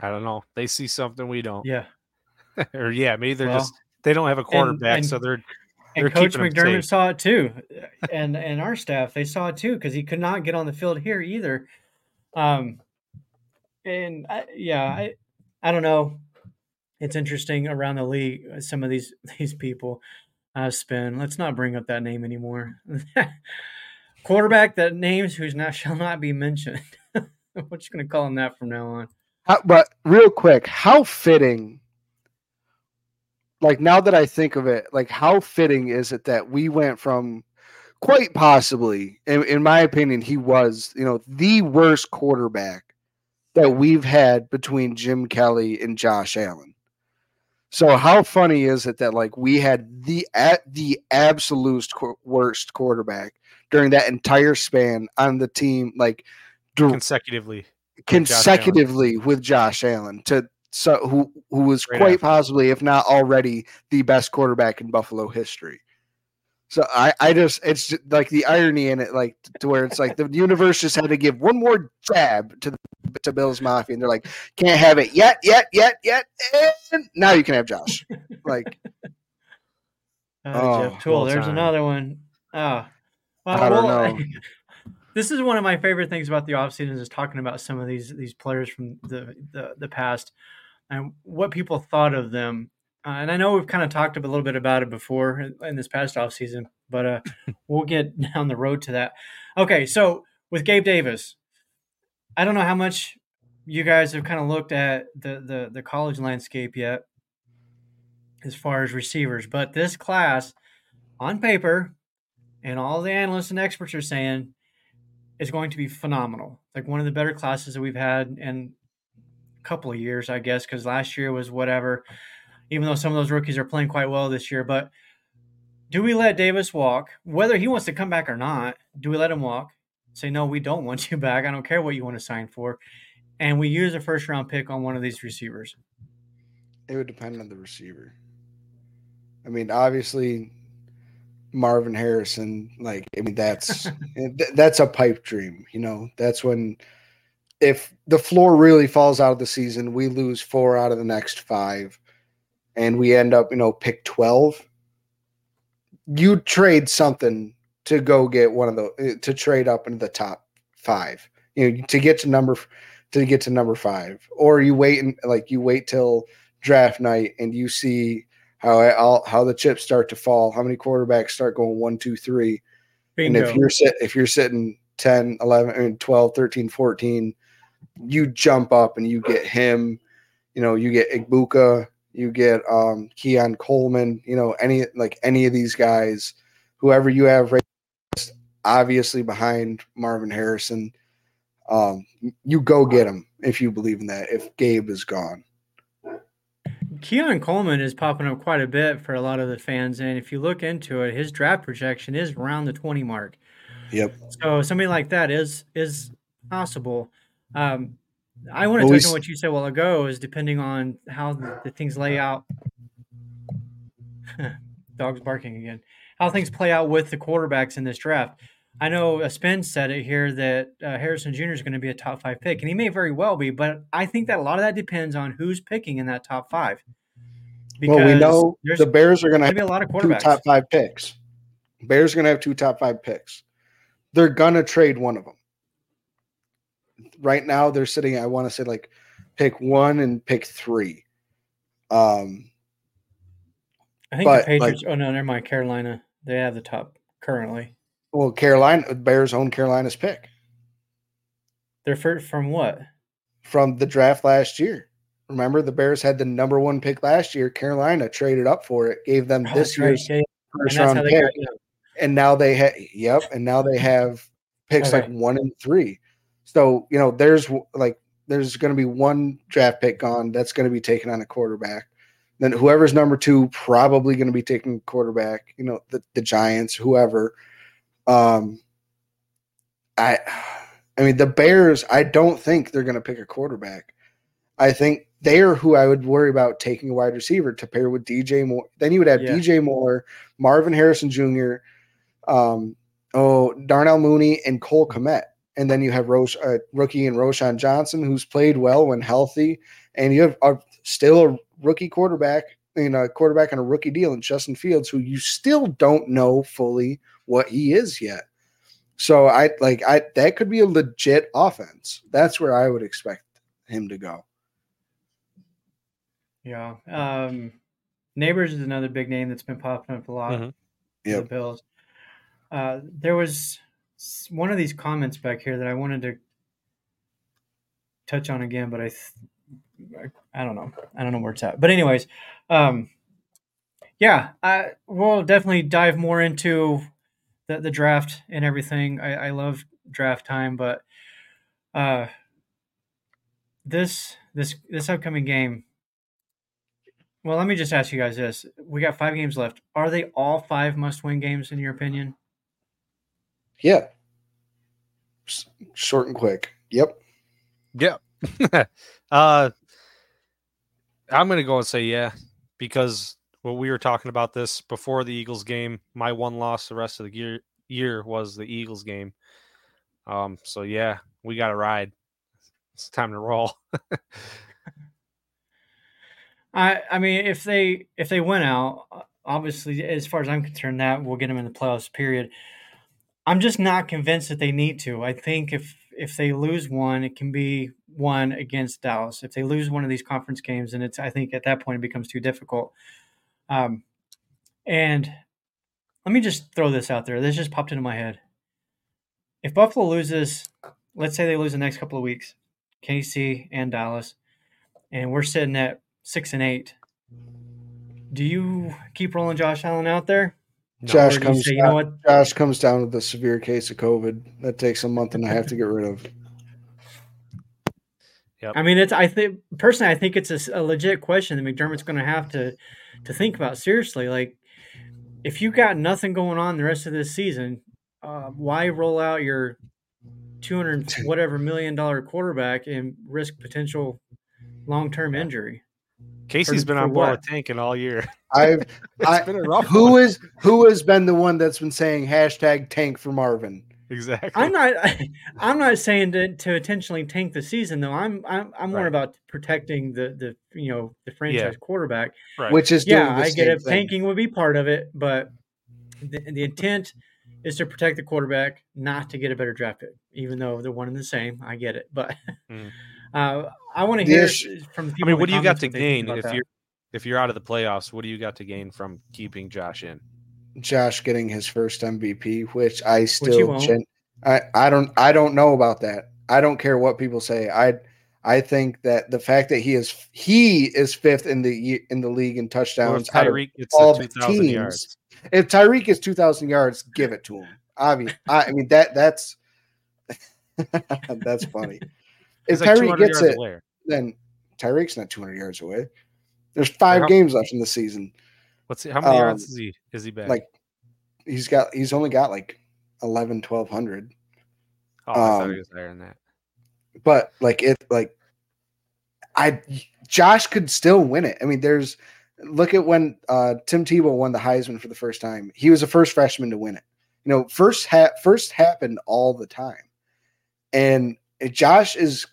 I don't know. They see something we don't. Yeah, or yeah, maybe they're Well, just they don't have a quarterback, and- so they're And They're Coach McDermott saw it too, and and our staff they saw it too because he could not get on the field here either. Um, and I, yeah, I I don't know. It's interesting around the league. uh, Some of these these people uh, spin. Let's not bring up that name anymore. Quarterback that names who's not shall not be mentioned. We're just gonna call him that from now on. How, but real quick, how fitting? Like now that I think of it, like how fitting is it that we went from quite possibly, in, in my opinion, he was, you know, the worst quarterback that we've had between Jim Kelly and Josh Allen. So how funny is it that like we had the at the absolute worst quarterback during that entire span on the team, like consecutively. consecutively with Josh Allen to so who who was Great quite athlete. possibly, if not already, the best quarterback in Buffalo history. So I, I just it's just like the irony in it, like to where it's like the universe just had to give one more jab to the to Bills Mafia, and they're like, can't have it yet, yet, yet, yet, and now you can have Josh. Like Uh, Oh, Jeff Tuel. There's timed. another one. Oh, well, I don't well, know. this is one of my favorite things about the off offseason is talking about some of these these players from the the, the past and what people thought of them. Uh, and I know we've kind of talked a little bit about it before in, in this past offseason, but uh, we'll get down the road to that. Okay, so with Gabe Davis, I don't know how much you guys have kind of looked at the the, the college landscape yet as far as receivers, but this class on paper and all the analysts and experts are saying is going to be phenomenal. Like one of the better classes that we've had in a couple of years, I guess, because last year was whatever, even though some of those rookies are playing quite well this year. But do we let Davis walk? Whether he wants to come back or not, do we let him walk? Say, no, we don't want you back. I don't care what you want to sign for. And we use a first round pick on one of these receivers. it would depend on the receiver. I mean, obviously, Marvin Harrison, like, I mean, that's that's a pipe dream. You know, that's when if the floor really falls out of the season, we lose four out of the next five, and we end up, you know, pick twelve. You trade something to go get one of the eh, to trade up into the top five. You know, to get to number to get to number five, or you wait and like you wait till draft night and you see how I, all, how the chips start to fall, how many quarterbacks start going one, two, three. And if you're sit, if you're sitting 10, 11, I mean, 12, 13, 14, you jump up and you get him, you know, you get Egbuka, you get um Keon Coleman, you know, any like any of these guys, whoever you have right obviously behind Marvin Harrison, um, you go get him if you believe in that. If Gabe is gone. Keon Coleman is popping up quite a bit for a lot of the fans, and if you look into it, his draft projection is around the twenty mark. Yep. So somebody like that is is possible. Um, I want to touch on what you said a while ago. Is depending on how the, the things lay out. Dogs barking again. How things play out with the quarterbacks in this draft. I know Spin said it here that uh, Harrison Jr. is going to be a top five pick, and he may very well be. But I think that a lot of that depends on who's picking in that top five. well, we know the Bears are going to have be a lot of two quarterbacks. top five picks. Bears are going to have two top five picks. They're going to trade one of them. Right now, they're sitting. I want to say like pick one and pick three. Um, I think but, the Patriots. oh no, never mind. Carolina. They have the top currently. well, Carolina Bears own Carolina's pick They're from what? from the draft last year. Remember, the Bears had the number one pick last year. Carolina traded up for it, gave them Oh, this that's right, year's first round pick. and now they have yep and now they have picks like one and three so you know there's like there's going to be one draft pick gone that's going to be taken on a quarterback then whoever's number two probably going to be taking quarterback you know the, the giants whoever um i i mean the bears i don't think they're going to pick a quarterback i think they're who i would worry about taking a wide receiver to pair with dj moore then you would have Yeah. dj moore marvin harrison jr um, oh, Darnell Mooney and Cole Kmet. And then you have Rosh, uh, rookie and Roschon Johnson, who's played well when healthy. And you have a, still a rookie quarterback you know, a quarterback on a rookie deal in Justin Fields, who you still don't know fully what he is yet. So I like I that could be a legit offense. That's where I would expect him to go. Yeah. Um, Neighbors is another big name that's been popping up a lot. Mhm. for Yep. The Bills. Uh, there was s- one of these comments back here that I wanted to touch on again, but I, th- I, don't know. I don't know where it's at. But anyways, um, yeah, I we'll definitely dive more into the, the draft and everything. I, I love draft time, but uh, this this this upcoming game. Well, let me just ask you guys this: We got five games left. Are they all five must-win games in your opinion? Yeah. Short and quick. Yep. Yeah. uh I'm gonna go and say yeah, because when we were talking about this before the Eagles game, my one loss the rest of the year year was the Eagles game. Um, so yeah, we got to ride. It's time to roll. I I mean, if they if they win out, uh, obviously, as far as I'm concerned, that will get them in the playoffs. Period. I'm just not convinced that they need to. I think if if they lose one, it can be one against Dallas. If they lose one of these conference games, and it's I think at that point it becomes too difficult. Um, and let me just throw this out there. This just popped into my head. If Buffalo loses, let's say they lose the next couple of weeks, KC and Dallas, and we're sitting at six and eight. Do you keep rolling Josh Allen out there? Josh Or do you comes say, you down, know what? Josh comes down with a severe case of COVID. That takes a month and a half to get rid of. I mean, it's. I think personally, I think it's a legit question that McDermott's going to have to to think about seriously. Like, if you've got nothing going on the rest of this season, uh, why roll out your two hundred whatever million dollar quarterback and risk potential long term injury? Casey's For- been on board what? with tanking all year. I've It's I, been a rough who one. is who has been the one that's been saying hashtag tank for Marvin? exactly. I'm not. I'm not saying to, to intentionally tank the season though. I'm. I'm. I'm more Right. about protecting the the you know the franchise quarterback. right. Which is yeah, doing the I get it. thing. Tanking would be part of it, but the, the intent is to protect the quarterback, not to get a better draft pick. Even though they're one and the same, I get it. But Mhm. Uh, I want to hear issue- from the I mean, what do you got to what they think gain if that. you're if you're out of the playoffs? What do you got to gain from keeping Josh in? Josh getting his first MVP, which I still won't. gen- I, I don't I don't know about that. I don't care what people say. I I think that the fact that he is he is fifth in the in the league in Well, if touchdowns. out Tyreek gets all the the two thousand teams, yards, If Tyreek is two thousand yards, give it to him. Obvious. I, I mean that that's that's funny. If like Tyreek gets it, away. then Tyreek's not two hundred yards away. There's five how- games left in the season. What's how many yards Um, is he is he back? Like he's got he's only got like 11 1200 oh, I thought um, he was higher than that. but like it like i josh could still win it i mean there's look at when uh tim tebow won the heisman for the first time he was the first freshman to win it you know first ha- first happened all the time and josh is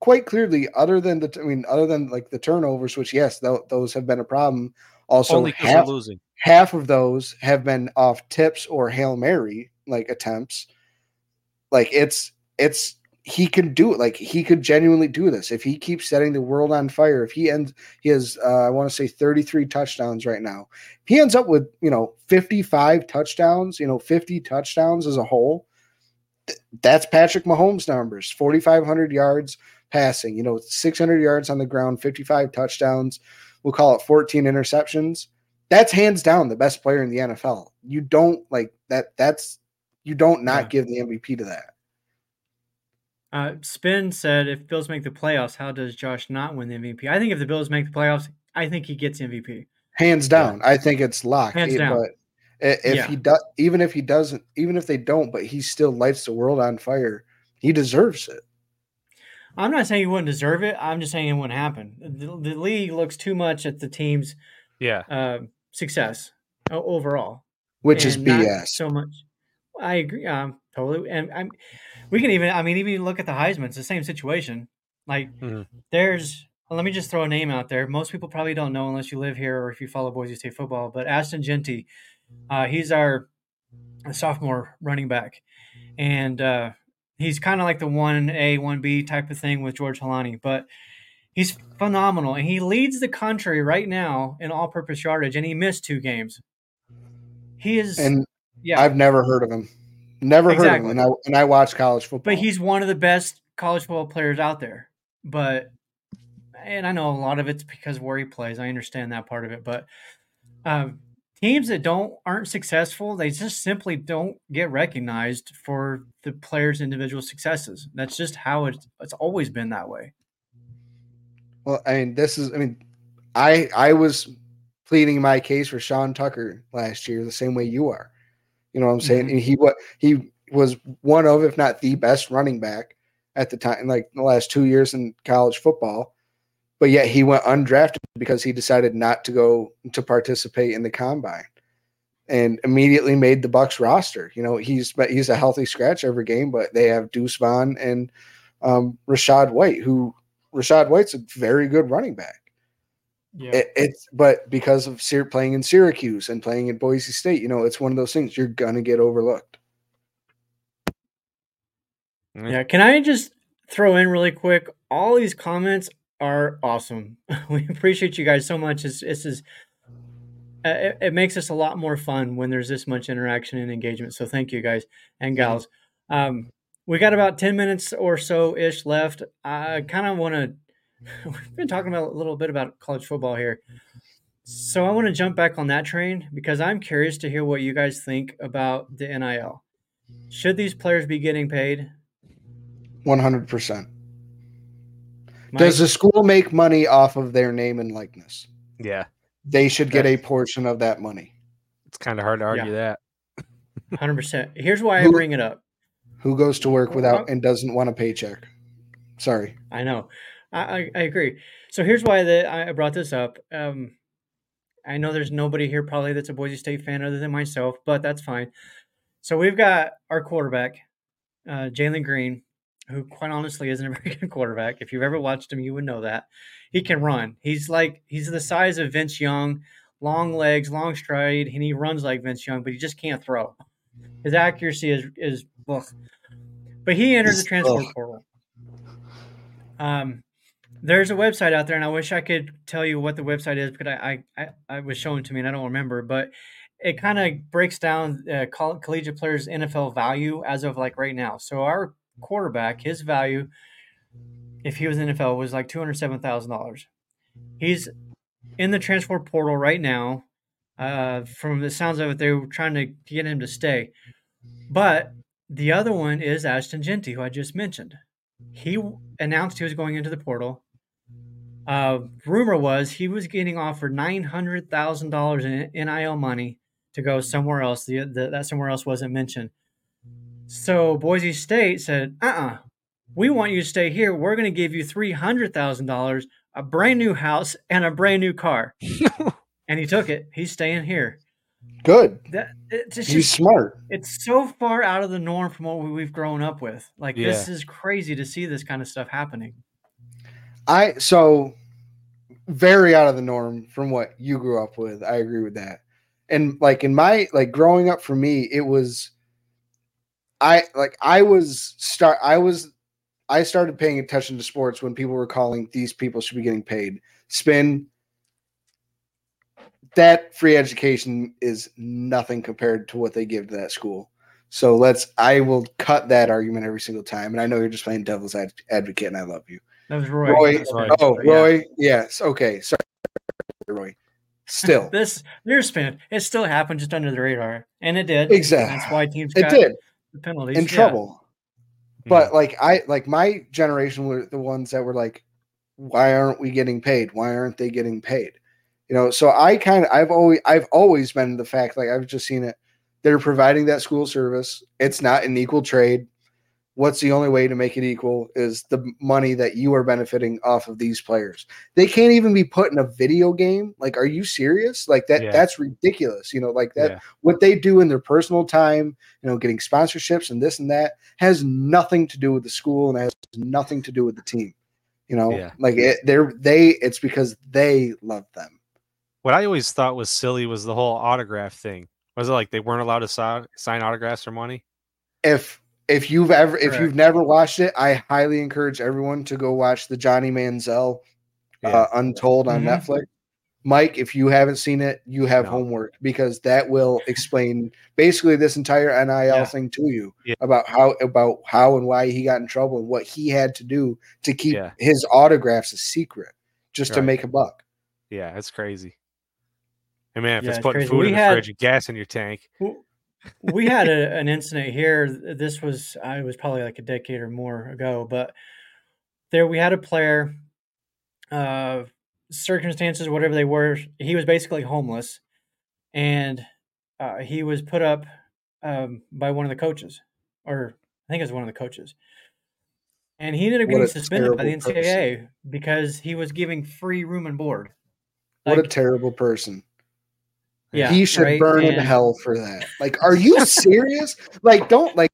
quite clearly other than the i mean other than like the turnovers which yes tho- those have been a problem also half, losing. half of those have been off tips or hail mary like attempts. Like it's it's he can do it like he could genuinely do this. If he keeps setting the world on fire if he ends he has uh, i want to say 33 touchdowns right now. If he ends up with you know 55 touchdowns you know 50 touchdowns as a whole th- that's patrick mahomes numbers 4500 yards passing you know 600 yards on the ground 55 touchdowns we'll call it 14 interceptions that's hands down the best player in the NFL. You don't like that. That's you don't not Yeah. give the MVP to that. Uh, Spin said, "If Bills make the playoffs, how does Josh not win the MVP?" I think if the Bills make the playoffs, I think he gets MVP. Hands down, I think it's locked. Hands down. But if Yeah. he does, even if he doesn't, even if they don't, but he still lights the world on fire, he deserves it. I'm not saying he wouldn't deserve it. I'm just saying it wouldn't happen. The, the league looks too much at the team's Yeah, uh, success overall. Which is and not BS. So much. I agree. Um, totally. And I'm, we can even, I mean, even look at the Heisman. It's the same situation. Like, Mhm. there's let me just throw a name out there. Most people probably don't know unless you live here or if you follow Boise State football. But Ashton Jeanty, uh, he's our sophomore running back, and uh, he's kind of like the one A, one B type of thing with George Holani. But he's phenomenal, and he leads the country right now in all-purpose yardage, and he missed two games. He is, And yeah, I've never heard of him. Never heard of him. And I and I watch college football. but he's one of the best college football players out there. But and I know a lot of it's because of where he plays. I understand that part of it, but um, teams that don't aren't successful, they just simply don't get recognized for the players' individual successes. That's just how it's it's always been that way. Well, I mean, this is. I mean, I I was pleading my case for Sean Tucker last year the same way you are. You know what I'm saying? Mhm. And he what he was one of, if not the best running back at the time, like the last two years in college football. But yet he went undrafted because he decided not to go to participate in the combine, and immediately made the Bucks roster. You know, he's but he's a healthy scratch every game, but they have Deuce Vaughn and um, Rachaad White, who Rachaad White's a very good running back. Yeah. It, it's but because of Syr- playing in Syracuse and playing in Boise State, you know, it's one of those things you're gonna get overlooked. Yeah, can I just throw in really quick? All these comments are awesome. we appreciate you guys so much. It's, it's just, uh, it, it makes us a lot more fun when there's this much interaction and engagement. So thank you guys and gals. Um, we got about 10 minutes or so ish left. I kind of want to, we've been talking about a little bit about college football here. So I want to jump back on that train because I'm curious to hear what you guys think about the NIL. Should these players be getting paid? One hundred percent. Mike? Does the school make money off of their name and likeness? Yeah, They should get a portion of that money. it's kind of hard to argue that. Hundred percent. Here's why I bring it up. Who goes to work without and doesn't want a paycheck? Sorry. I know. I, I, I agree. So here's why that I brought this up. Um, I know there's nobody here probably that's a Boise State fan other than myself, but that's fine. So we've got our quarterback, uh, Jalen Green, who quite honestly isn't a very good quarterback. If you've ever watched him, you would know that he can run. He's like he's the size of Vince Young, long legs, long stride, and he runs like Vince Young, but he just can't throw. His accuracy is is ugh. But he entered the transfer Ugh. portal. Um, there's a website out there, and I wish I could tell you what the website is because I I, I, was shown to me and I don't remember, but it kind of breaks down uh, coll- collegiate players' NFL value as of like right now. So our quarterback, his value, if he was in NFL, was like two hundred seven thousand dollars. He's in the transfer portal right now. Uh, from the sounds of it, they were trying to get him to stay. But the other one is Ashton Jeanty, who I just mentioned. He announced he was going into the portal. Uh, rumor was he was getting offered nine hundred thousand dollars in NIL money to go somewhere else. The, the, that somewhere else wasn't mentioned. So Boise State said, "Uh, uh we want you to stay here. We're going to give you three hundred thousand dollars, a brand new house, and a brand new car." and he took it. He's staying here. Good. That it's just, He's smart. it's so far out of the norm from what we- we've grown up with. Like this is crazy to see this kind of stuff happening. I so very out of the norm from what you grew up with. I agree with that. And like in my like growing up for me, it was I like I was start I was I started paying attention to sports when people were calling these people should be getting paid. Spin that free education is nothing compared to what they give to that school. So let's I will cut that argument every single time. And I know you're just playing devil's ad- advocate and I love you. That was Roy. Roy, right. Oh, yeah. Roy. Yes. Okay. Sorry, Roy. Still, This your spin. It still happened just under the radar, and it did. Exactly. That's why teams it got did the penalties. in Yeah. trouble. Hmm. But like I like my generation were the ones that were like, why aren't we getting paid? Why aren't they getting paid? You know, so I kind of I've always I've always been the fact like I've just seen it. They're providing that school service. It's not an equal trade. What's the only way to make it equal is the money that you are benefiting off of these players. They can't even be put in a video game. Like, are you serious? Like that Yeah. that's ridiculous. You know, like that Yeah. what they do in their personal time, you know, getting sponsorships and this and that has nothing to do with the school and has nothing to do with the team. You know, Yeah. like it, they're they. It's because they love them. What I always thought was silly was the whole autograph thing. Was it like they weren't allowed to sign, sign autographs for money? If if you've ever if Correct. you've never watched it, I highly encourage everyone to go watch the Johnny Manziel Yeah. uh, Untold on Mhm. Netflix. Mike, if you haven't seen it, you have No. homework because that will explain basically this entire NIL Yeah. thing to you Yeah. about how about how and why he got in trouble and what he had to do to keep Yeah. his autographs a secret just to make a buck. Yeah, that's crazy. And man, if Yeah, it's it's putting crazy. food We in the had- fridge and gas in your tank, W- we had a, an incident here. This was I was probably like a decade or more ago, but there we had a player. Uh, circumstances, whatever they were, he was basically homeless, and uh, he was put up um, by one of the coaches, or I think it was one of the coaches, and he ended up getting suspended by the NCAA because he was giving free room and board. What a terrible person. Yeah, he should right? burn in hell for that. Like, are you serious? like, don't like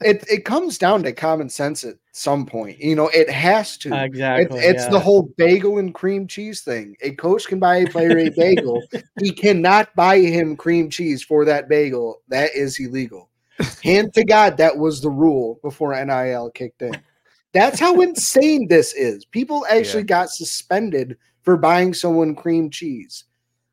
it. It comes down to common sense at some point. You know, it has to. It- Exactly. it's yeah. the whole bagel and cream cheese thing. A coach can buy a player a bagel. he cannot buy him cream cheese for that bagel. That is illegal. Hand to God, that was the rule before NIL kicked in. That's how insane this is. People actually got suspended for buying someone cream cheese.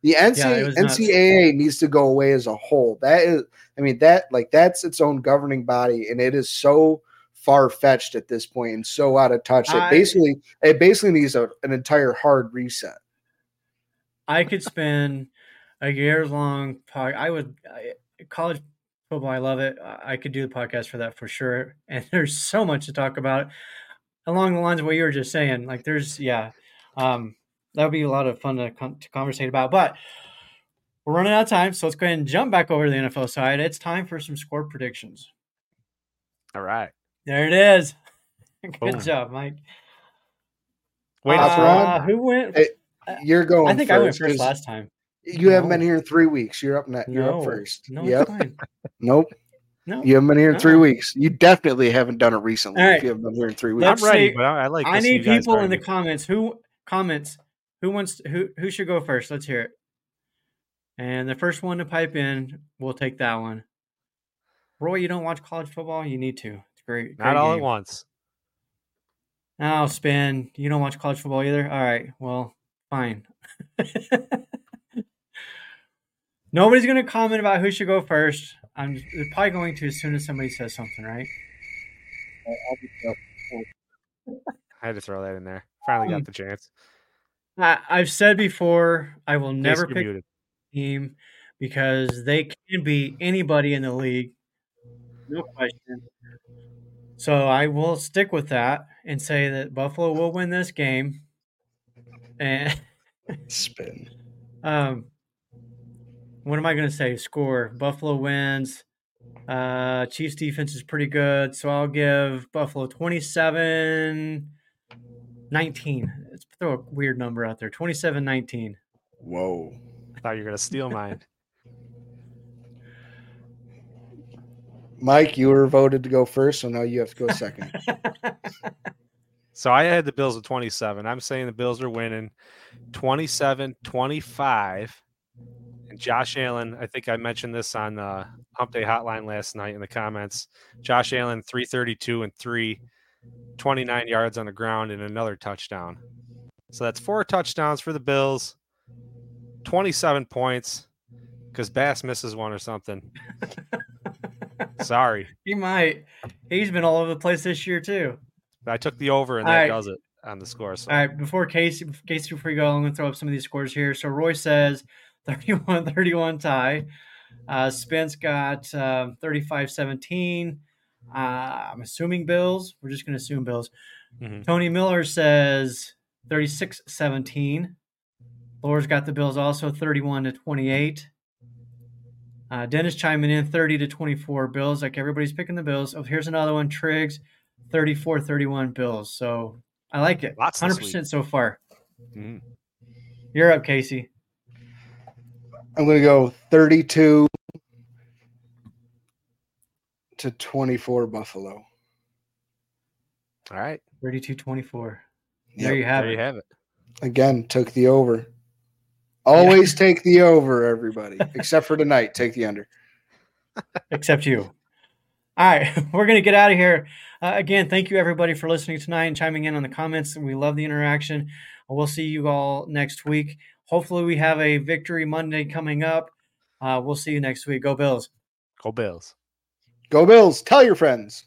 The NCAA, nuts. NCAA needs to go away as a whole. That is, I mean, that like that's its own governing body, and it is so far fetched at this point and so out of touch. It I- basically, it basically needs a, an entire hard reset. I could spend a year long pod. I would I, college football. I love it. I I could do the podcast for that for sure. And there's so much to talk about along the lines of what you were just saying. Like there's yeah, um, that would be a lot of fun to, con- to conversate about. But we're running out of time, so let's go ahead and jump back over to the NFL side. It's time for some score predictions. all right. There it is. Good Boom. job, Mike. Wait, uh, rod? who went? Hey, You're going. I think first I went first 'cause last time. You haven't been here in three weeks. You're up next. You're No, up first. no, yep. fine. Nope. No, You haven't been here in three weeks. You definitely haven't done it recently. All If you haven't been here in three weeks. I'm ready, see. but I, I like. I need people in the comments who comments who wants who who should go first. Let's hear it. And the first one to pipe in, we'll take that one. Roy, you don't watch college football? You need to. It's great. Not great all at game. once. Now, spin. You don't watch college football either. All right. Well, fine. Nobody's going to comment about who should go first. I'm probably going to as soon as somebody says something, right? I had to throw that in there. Finally Hmm. got the chance. I, I've said before, I will never pick muted. team because they can be anybody in the league. No question. So I will stick with that and say that Buffalo will win this game. And Spin. um, what am I going to say? Score Buffalo wins. Uh, Chiefs defense is pretty good. So I'll give Buffalo 27 19. Let's throw a weird number out there 27 19. Whoa. Thought you were gonna steal mine. Mike, you were voted to go first, so now you have to go second. So I had the Bills at 27. I'm saying the Bills are winning 27 25. And Josh Allen, I think I mentioned this on the Hump Day Hotline last night in the comments. Josh Allen, 332 and 3, 29 yards on the ground, and another touchdown. So that's four touchdowns for the Bills, 27 points because Bass misses one or something. Sorry. He might. He's been all over the place this year too. I took the over, and All that right. does it on the score. So All right, before Casey, Casey, before you go, I'm going to throw up some of these scores here. So Roy says 31 31 tie. Uh, Spence got um, 35 17. Uh, I'm assuming Bills. We're just going to assume Bills. Mhm. Tony Miller says 36 17. Laura's got the Bills also 31 to 28. Uh, Dennis chiming in 30 to 24 Bills. Like everybody's picking the Bills. Oh, here's another one. Triggs 34 31 Bills. So I like it. Lots 100% so far. Mhm. You're up, Casey. I'm going to go 32 to 24 Buffalo. all right. 32 24. There Yep. you have there it. you have it. Again, took the over. Always take the over, everybody, except for tonight. Take the under. except you. All right, we're going to get out of here. Uh, again, thank you everybody for listening tonight and chiming in on the comments. We love the interaction. We'll see you all next week. Hopefully, we have a victory Monday coming up. Uh, we'll see you next week. Go Bills. Go Bills. Go Bills. Tell your friends.